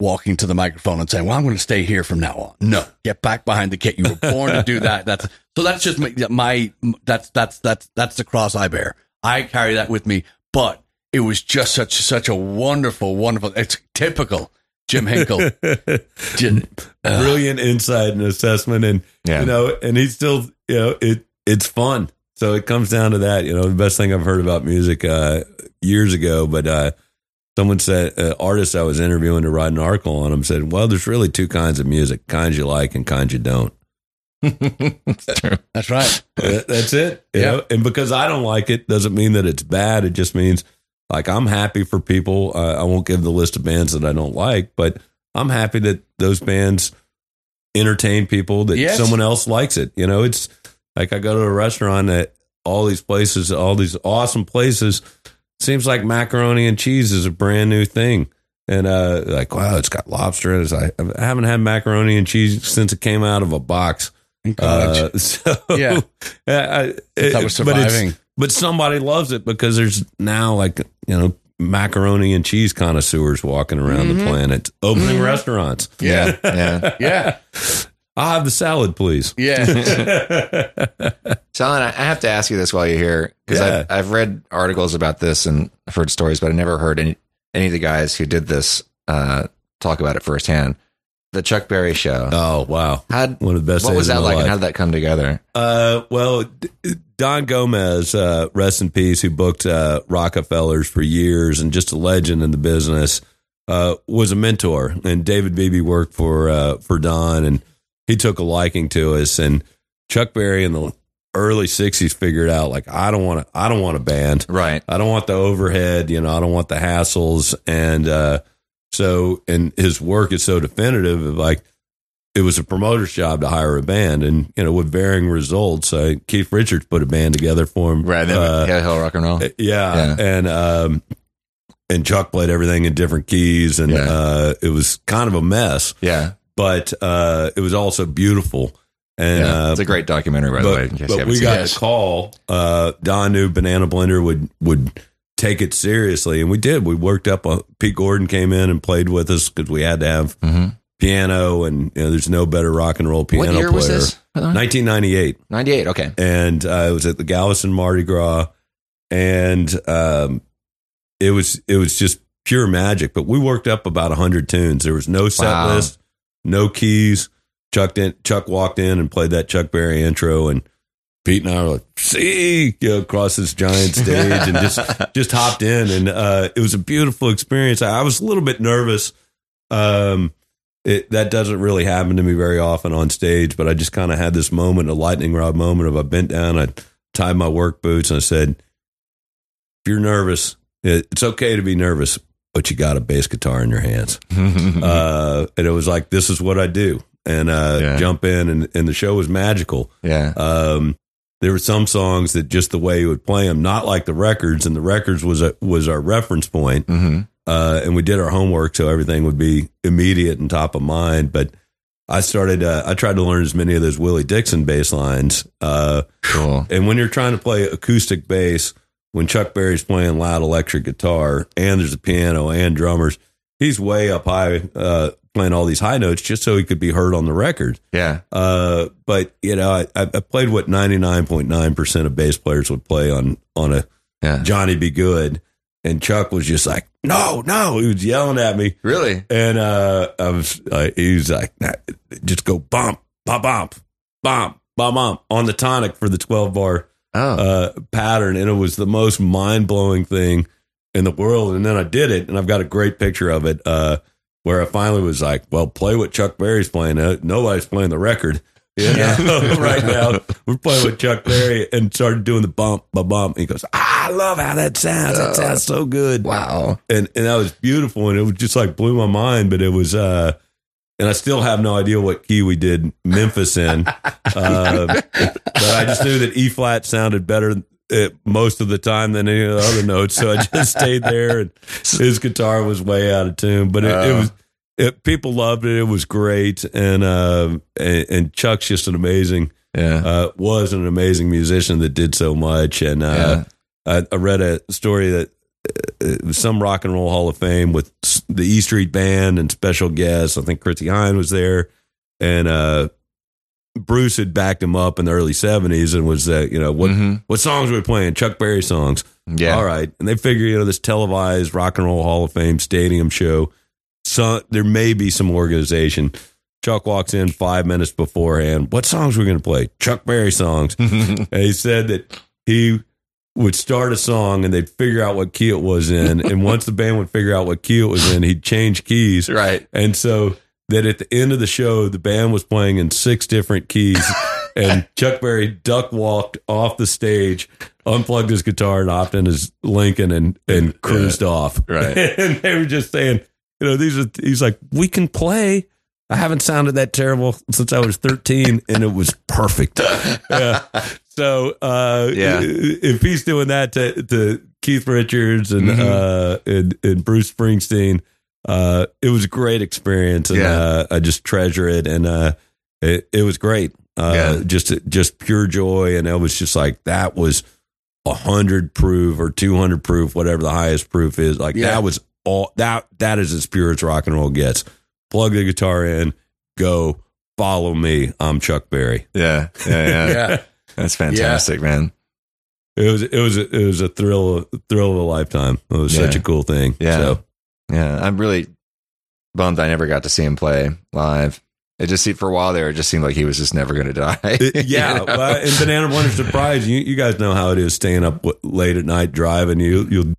C: walking to the microphone and saying, "Well, I'm going to stay here from now on." No, get back behind the kit. You were born to do [LAUGHS] that. That's so. That's just my, my that's that's that's that's the cross I bear. I carry that with me. But it was just such such a wonderful, wonderful. It's typical Jim Hinkle. [LAUGHS] Jim, uh,
B: brilliant insight and assessment and
A: Yeah.
B: you know and he's still you know it it's fun so it comes down to that you know the best thing i've heard about music uh years ago but uh someone said uh, artist i was interviewing to write an article on him said well there's really two kinds of music kinds you like and kinds you don't [LAUGHS]
A: It's true.
C: that's right.
B: That's it you
C: Yeah.
B: know? and because i don't like it doesn't mean that it's bad it just means like i'm happy for people uh, i won't give the list of bands that i don't like but i'm happy that those bands entertain people that
C: Yes.
B: someone else likes it you know it's like i go to a restaurant at all these places all these awesome places seems like macaroni and cheese is a brand new thing and uh like wow it's got lobster in it i, I haven't had macaroni and cheese since it came out of a box uh, [LAUGHS] so [LAUGHS]
C: Yeah.
B: I, I,
C: that was
B: but
C: surviving.
B: but somebody loves it because there's now like you know macaroni and cheese connoisseurs walking around the
C: Mhm.
B: planet opening restaurants
A: Yeah. [LAUGHS] Yeah.
C: Yeah.
B: I'll have the salad please
C: Yeah. [LAUGHS]
A: So, I I have to ask you this while you're here because
B: Yeah.
A: I've, I've read articles about this and I've heard stories, but I never heard any any of the guys who did this uh, talk about it firsthand. The Chuck Berry show.
B: oh wow
A: How,
B: one of the best
A: what
B: days
A: was that
B: my
A: like, and how did that come together?
B: Uh, well, D- Don Gomez, uh, rest in peace, who booked uh, Rockefellers for years and just a legend in the business, uh, was a mentor. And David Beebe worked for uh, for Don, and he took a liking to us. And Chuck Berry in the early '60s figured out like I don't want to, I don't want a band.
A: Right.
B: I don't want the overhead, you know, I don't want the hassles. And uh, so, and his work is so definitive, of like it was a promoter's job to hire a band, and you know, with varying results. Uh, Keith Richards put a band together for him,
A: Right. Then
B: Uh,
A: yeah, Hell Rock and Roll.
B: yeah,
A: Yeah.
B: and um, and Chuck played everything in different keys, and
A: Yeah.
B: uh, it was kind of a mess,
A: Yeah.
B: But uh, it was also beautiful. And
A: yeah.
B: uh,
A: it's a great documentary, by the way.
B: But, but we got
A: it.
B: the call. Uh, Don knew Banana Blender would would take it seriously, and we did. We worked up. A, Pete Gordon came in and played with us because we had to have
A: Mhm.
B: piano, and you know, there's no better rock and roll piano
A: What year
B: player.
A: was this? by the way?
B: 1998,
A: 98. Okay.
B: and uh, it was at the Galveston Mardi Gras, and um, it was it was just pure magic. But we worked up about hundred tunes. There was no set
A: Wow.
B: list, no keys. Chuck in, Chuck walked in and played that Chuck Berry intro, and Pete and I were like, "See," you know, across this giant [LAUGHS] stage, and just just hopped in, and uh, it was a beautiful experience. I, I was a little bit nervous Um, it, that doesn't really happen to me very often on stage, but I just kind of had this moment, a lightning rod moment of I bent down, I tied my work boots, and I said, "If you're nervous, it, it's okay to be nervous, but you got a bass guitar in your hands." [LAUGHS] uh, and it was like, "This is what I do," and uh,
A: Yeah.
B: jump in, and, and the show was magical.
A: yeah.
B: Um, there were some songs that just the way you would play them, not like the records, and the records was a, was our reference point.
A: hmm
B: Uh, and we did our homework so everything would be immediate and top of mind. But I started, uh, I tried to learn as many of those Willie Dixon bass lines. Uh,
A: Cool.
B: and when you're trying to play acoustic bass, when Chuck Berry's playing loud electric guitar and there's a piano and drummers, he's way up high, uh, playing all these high notes just so he could be heard on the record.
A: Yeah.
B: Uh, but you know, I, I played what 99.9% of bass players would play on, on a
A: Yeah.
B: Johnny B. Goode. And Chuck was just like, no, no. He was yelling at me.
A: Really?
B: And, uh, I was, uh, he was like, nah, just go bump, bump, bump, bump, bump, bump on the tonic for the 12 bar,
A: Oh.
B: uh, pattern. And it was the most mind blowing thing in the world. And then I did it and I've got a great picture of it, uh, where I finally was like, well, play what Chuck Berry's playing. Uh, nobody's playing the record. [LAUGHS] You know, [LAUGHS] right [LAUGHS] now we're playing with Chuck Berry and started doing the bump, ba bump. He goes, ah, I love how that sounds. That sounds so good.
A: wow.
B: And and that was beautiful, and it was just like blew my mind. But it was, uh, and I still have no idea what key we did Memphis in. uh, [LAUGHS] but I just knew that E flat sounded better uh, most of the time than any of the other notes, so I just stayed there. And his guitar was way out of tune, but it, it
A: Oh.
B: was. It, people loved it. It was great, and uh, and, and Chuck's just an amazing
A: Yeah.
B: uh, was an amazing musician that did so much. And uh, I, I read a story that uh, some rock and roll Hall of Fame with the E Street Band and special guests. I think Chrissie Hynde was there, and uh, Bruce had backed him up in the early seventies and was uh, you know what
A: Mhm.
B: what songs were we playing? Chuck Berry songs.
A: Yeah.
B: All right. And they figure, you know, this televised rock and roll Hall of Fame stadium show, so there may be some organization. Chuck walks in five minutes beforehand. What songs are we going to play? Chuck Berry songs. [LAUGHS] and he said that he would start a song and they'd figure out what key it was in. and once the band would figure out what key it was in, he'd change keys.
A: right.
B: And so that at the end of the show, the band was playing in six different keys. [LAUGHS] and Chuck Berry duck walked off the stage, unplugged his guitar, and hopped in his Lincoln and, and cruised off.
A: Right. [LAUGHS]
B: and they were just saying, you know, these are, he's like, we can play. I haven't sounded that terrible since I was 13, and it was perfect. Yeah. So, uh,
A: Yeah.
B: if he's doing that to, to Keith Richards and,
A: Mhm.
B: uh, and, and Bruce Springsteen, uh, it was a great experience, and
A: Yeah.
B: uh, I just treasure it. And uh, it, it was great, uh,
A: Yeah.
B: just just pure joy. And it was just like that was a hundred proof or two hundred proof, whatever the highest proof is. Like that was all that that is as pure as rock and roll gets. Plug the guitar in, go. Follow me. I'm Chuck Berry.
A: Yeah. Yeah. Yeah. [LAUGHS]
C: Yeah.
A: That's fantastic, man.
B: It was it was it was a thrill thrill of a lifetime. It was such a cool thing.
A: Yeah.
B: So,
A: Yeah. I'm really bummed I never got to see him play live. It just seemed for a while there, it just seemed like he was just never going to die. [LAUGHS] [LAUGHS]
B: Yeah,
A: You know?
B: well, and Banana Blender Surprise. You, you guys know how it is staying up late at night driving. You you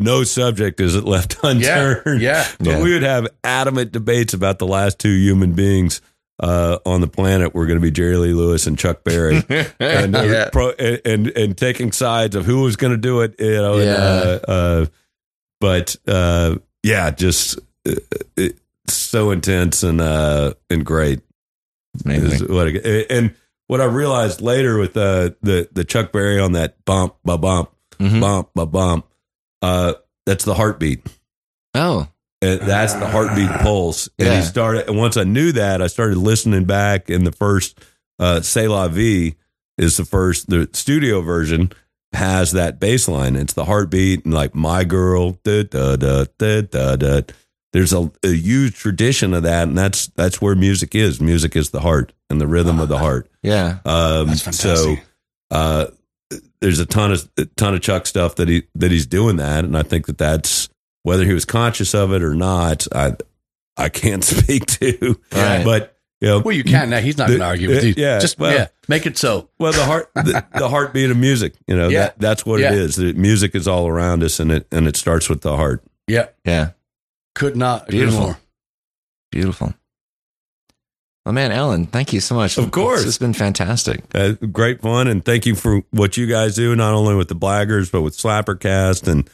B: no subject is left [LAUGHS] unturned.
C: Yeah. [LAUGHS]
B: But
A: Yeah.
B: we would have adamant debates about the last two human beings uh, on the planet. We're going to be Jerry Lee Lewis and Chuck Berry, [LAUGHS] and, uh,
A: yeah.
B: pro, and, and and taking sides of who was going to do it. You know, and,
A: Yeah.
B: uh, uh, but uh, yeah, just uh, it, so intense and uh, and great. What I- and what I realized later with uh, the the Chuck Berry on that bump, ba bump,
A: Mhm.
B: bump, ba bump, uh, that's the heartbeat.
A: Oh,
B: And that's the heartbeat pulse. And
A: Yeah.
B: he started, and once I knew that, I started listening back. And the first uh, "C'est La Vie" is the first. The studio version has that bass line. It's the heartbeat and like "My Girl." Da, da, da, da, da, da. There's a, a huge tradition of that, and that's that's where music is. Music is the heart and the rhythm of the heart.
A: yeah.
B: Um,
C: That's
B: so uh, there's a ton of a ton of Chuck stuff that he that he's doing that, and I think that that's whether he was conscious of it or not. I I can't [LAUGHS] speak to,
A: Right.
B: but you know,
C: Well, you can now. He's not going to argue with you.
B: yeah,
C: Just
B: well-
C: yeah, make it so.
B: well the heart the, [LAUGHS] the heartbeat of music. You know,
C: Yeah.
B: that, that's what
C: Yeah.
B: it is. The music is all around us, and it and it starts with the heart.
C: Yeah,
A: Yeah.
C: could not
A: Beautiful. Beautiful. Well, man, Alan, thank you so much.
B: Of course.
A: It's been fantastic.
B: Uh, great fun, and thank you for what you guys do, not only with the Blaggards, but with Slappercast and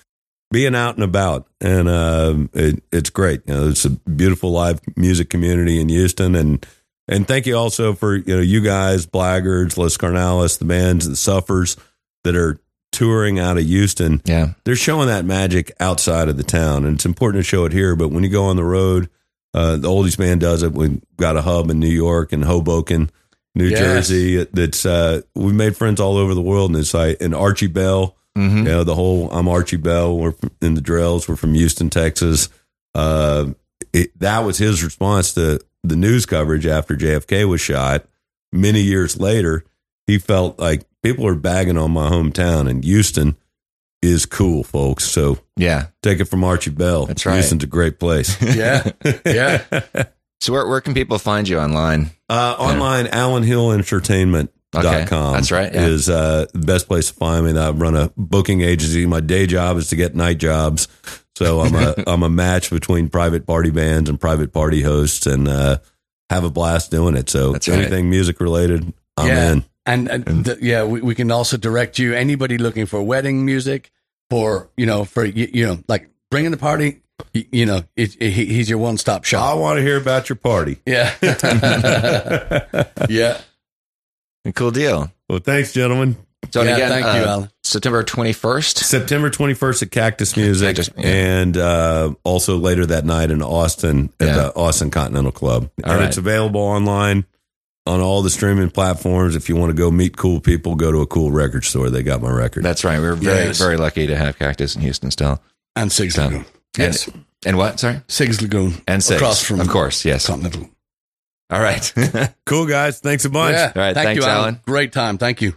B: being out and about. And um, it, it's great. You know, it's a beautiful live music community in Houston, and and thank you also for you know you guys, Blaggards, Los Carnales, the bands, the Suffers that are touring out of Houston.
A: Yeah.
B: They're showing that magic outside of the town, and it's important to show it here. But when you go on the road, uh, the oldest man does it. We've got a hub in New York and Hoboken, New
C: Yes.
B: Jersey. That's uh, we've made friends all over the world, and it's like and Archie Bell.
A: Mm-hmm.
B: You know, the whole I'm Archie Bell. We're in the Drells. We're from Houston, Texas. Uh, it, that was his response to the news coverage after JFK was shot. Many years later, he felt like people are bagging on my hometown, and Houston is cool, folks. So
A: Yeah.
B: take it from Archie Bell.
A: That's right.
B: Houston's a great place. [LAUGHS]
C: Yeah. Yeah. [LAUGHS]
A: So where, where can people find you online?
B: Uh, online, Alan Hill Entertainment.
A: Okay,
B: Dot com
A: that's right, yeah.
B: Is uh, the best place to find me. I run a booking agency. My day job is to get night jobs, so I'm a [LAUGHS] I'm a match between private party bands and private party hosts, and uh, have a blast doing it. So
A: That's right.
B: anything music related, I'm
C: Yeah.
B: in.
C: And, and th- yeah, we, we can also direct you. Anybody looking for wedding music, for you know, for you, you know, like bringing the party. You, you know, it, it, he- he's your one stop shop.
B: I want to hear about your party. [LAUGHS]
C: Yeah, yeah. [LAUGHS]
A: Cool deal.
B: Well, thanks, gentlemen.
A: So
C: Yeah,
A: again,
C: thank you,
A: uh,
C: Alan.
A: September 21st.
B: September 21st at Cactus Music,
A: Cactus, yeah.
B: and uh, also later that night in Austin at
A: Yeah.
B: the Austin Continental Club.
A: All
B: and
A: right.
B: it's available online on all the streaming platforms. If you want to go meet cool people, go to a cool record store. They got my record.
A: That's right. We were very,
C: Yes.
A: very lucky to have Cactus in Houston still.
C: And Sigs
A: So-
C: Lagoon. Yes,
A: And what? Sorry?
C: Sig's Lagoon.
A: And six.
C: across from
A: of course, yes.
C: Continental.
A: All right. [LAUGHS]
B: cool, guys. Thanks a bunch.
C: Yeah.
A: All right,
C: Thank
A: thanks,
C: you, Alan.
A: Alan.
C: Great time. Thank you.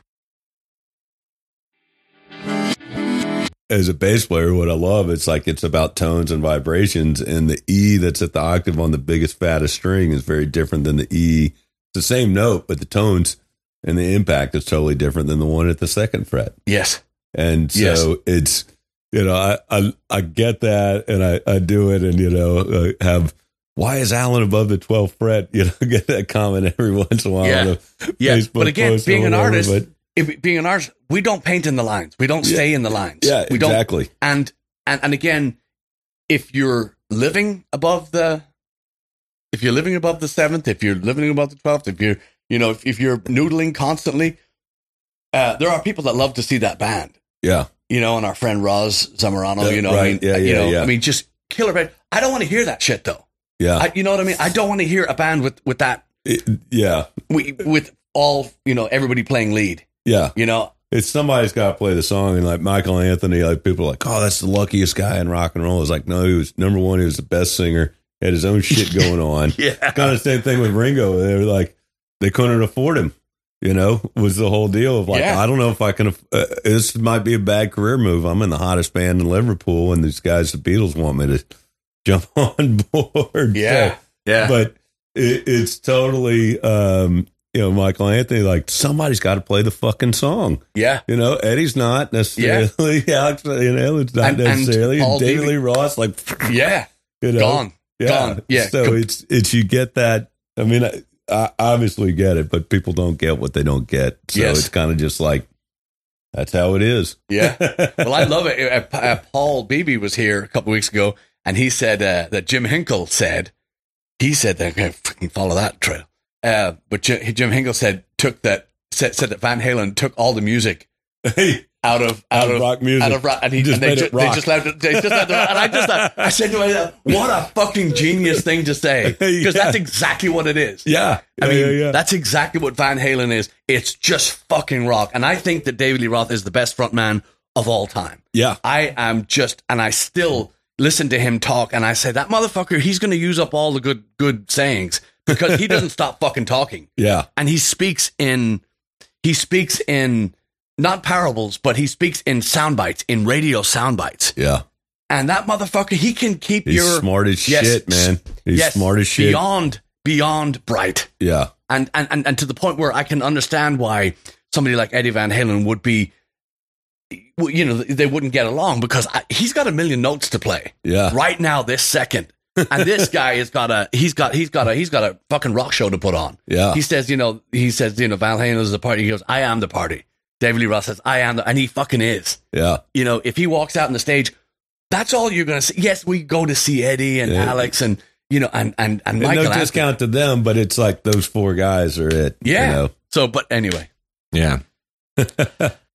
B: As a bass player, what I love, it's like it's about tones and vibrations, and the E that's at the octave on the biggest, fattest string is very different than the E. It's the same note, but the tones and the impact is totally different than the one at the second fret.
C: Yes.
B: And so
C: Yes.
B: it's, you know, I, I, I get that and I, I do it and, you know, uh, have, why is Alan above the 12th fret? [LAUGHS] You know, get that comment every once in a while.
C: Yeah. Yeah.
B: Facebook
C: but again, being an
B: whatever,
C: artist, if being an artist, we don't paint in the lines. We don't
B: Yeah.
C: stay in the lines.
B: yeah,
C: we don't
B: exactly.
C: and and and again if you're living above the if you're living above the seventh if you're living above the 12th if you're you know if, if you're noodling constantly uh, there are people that love to see that band
B: Yeah.
C: you know and our friend Roz Zamorano
B: Yeah,
C: you know I
B: right.
C: mean
B: Yeah,
C: you know
B: yeah.
C: I mean just killer band I don't want to hear that shit though
B: Yeah.
C: I, you know what I mean I don't want to hear a band with with that
B: It- yeah.
C: with, with all you know everybody playing lead
B: Yeah.
C: you know
B: It's somebody's got to play the song. And like Michael Anthony, like people are like, oh, that's the luckiest guy in rock and roll. It's like, no, he was number one. He was the best singer, had his own shit going on. [LAUGHS]
C: yeah
B: kind of same thing with Ringo. They were like, they couldn't afford him. You know, was the whole deal of like,
C: Yeah.
B: I don't know if I can. Uh, this might be a bad career move. I'm in the hottest band in Liverpool, and these guys, the Beatles, want me to [LAUGHS] jump on board.
C: yeah
A: yeah.
B: but it, it's totally, um, you know, Michael Anthony. Like somebody's got to play the fucking song.
C: yeah
B: You know, Eddie's not necessarily. [LAUGHS] Alex, you know, it's not
C: And-
B: necessarily. And David Lee Roth, like,
C: yeah
B: you know,
C: gone
B: yeah.
C: Gone. Yeah.
B: So
C: Com-
B: it's it's you get that. I mean, I, I obviously get it, but people don't get what they don't get. So
C: Yes.
B: it's kind of just like that's how it is.
C: Yeah. [LAUGHS] well, I love it. Uh, uh, Paul Beebe was here a couple weeks ago, and he said uh, that Jim Hinkle said he said that I fucking follow that trail. Uh, but Jim, Jim Hinkle said took that said, said that Van Halen took all the music
B: hey,
C: out of
B: out
C: out
B: of
C: of
B: rock music.
C: out of rock, and, he,
B: Just
C: and they,
B: made
C: ju-
B: it
C: they just left it. They just left it, and I just thought, [LAUGHS] I said to myself, "What a fucking genius thing to say!" Because [LAUGHS]
B: Yeah.
C: that's exactly what it is.
B: yeah,
C: I
B: Yeah,
C: mean,
B: yeah, yeah.
C: that's exactly what Van Halen is. It's just fucking rock. And I think that David Lee Roth is the best frontman of all time.
B: yeah,
C: I am just, and I still listen to him talk, and I say that motherfucker, he's going to use up all the good good sayings because he [LAUGHS] doesn't stop fucking talking,
B: yeah,
C: and he speaks in, he speaks in not parables, but he speaks in sound bites, in radio sound bites,
B: yeah.
C: and that motherfucker, he can keep
B: He's
C: your
B: smart as
C: Yes.
B: shit, man. He's
C: yes,
B: smart as shit.
C: beyond beyond bright
B: yeah,
C: and, and and and to the point where I can understand why somebody like Eddie Van Halen would be, you know, they wouldn't get along because I, he's got a million notes to play
B: yeah,
C: right now, this second. and this [LAUGHS] guy has got a he's got he's got a he's got a fucking rock show to put on.
B: Yeah.
C: He says, you know, he says, you know, Van Halen is the party. He goes, I am the party. David Lee Roth says, I am the, and he fucking is.
B: Yeah.
C: You know, if he walks out on the stage, that's all you're going to see. Yes, we go to see Eddie and
B: Yeah.
C: Alex and, you know, and, and, and
B: And
C: Michael.
B: no discount to them, but it's like those four guys are it.
C: Yeah.
B: You know?
C: So, but anyway,
A: Yeah. [LAUGHS]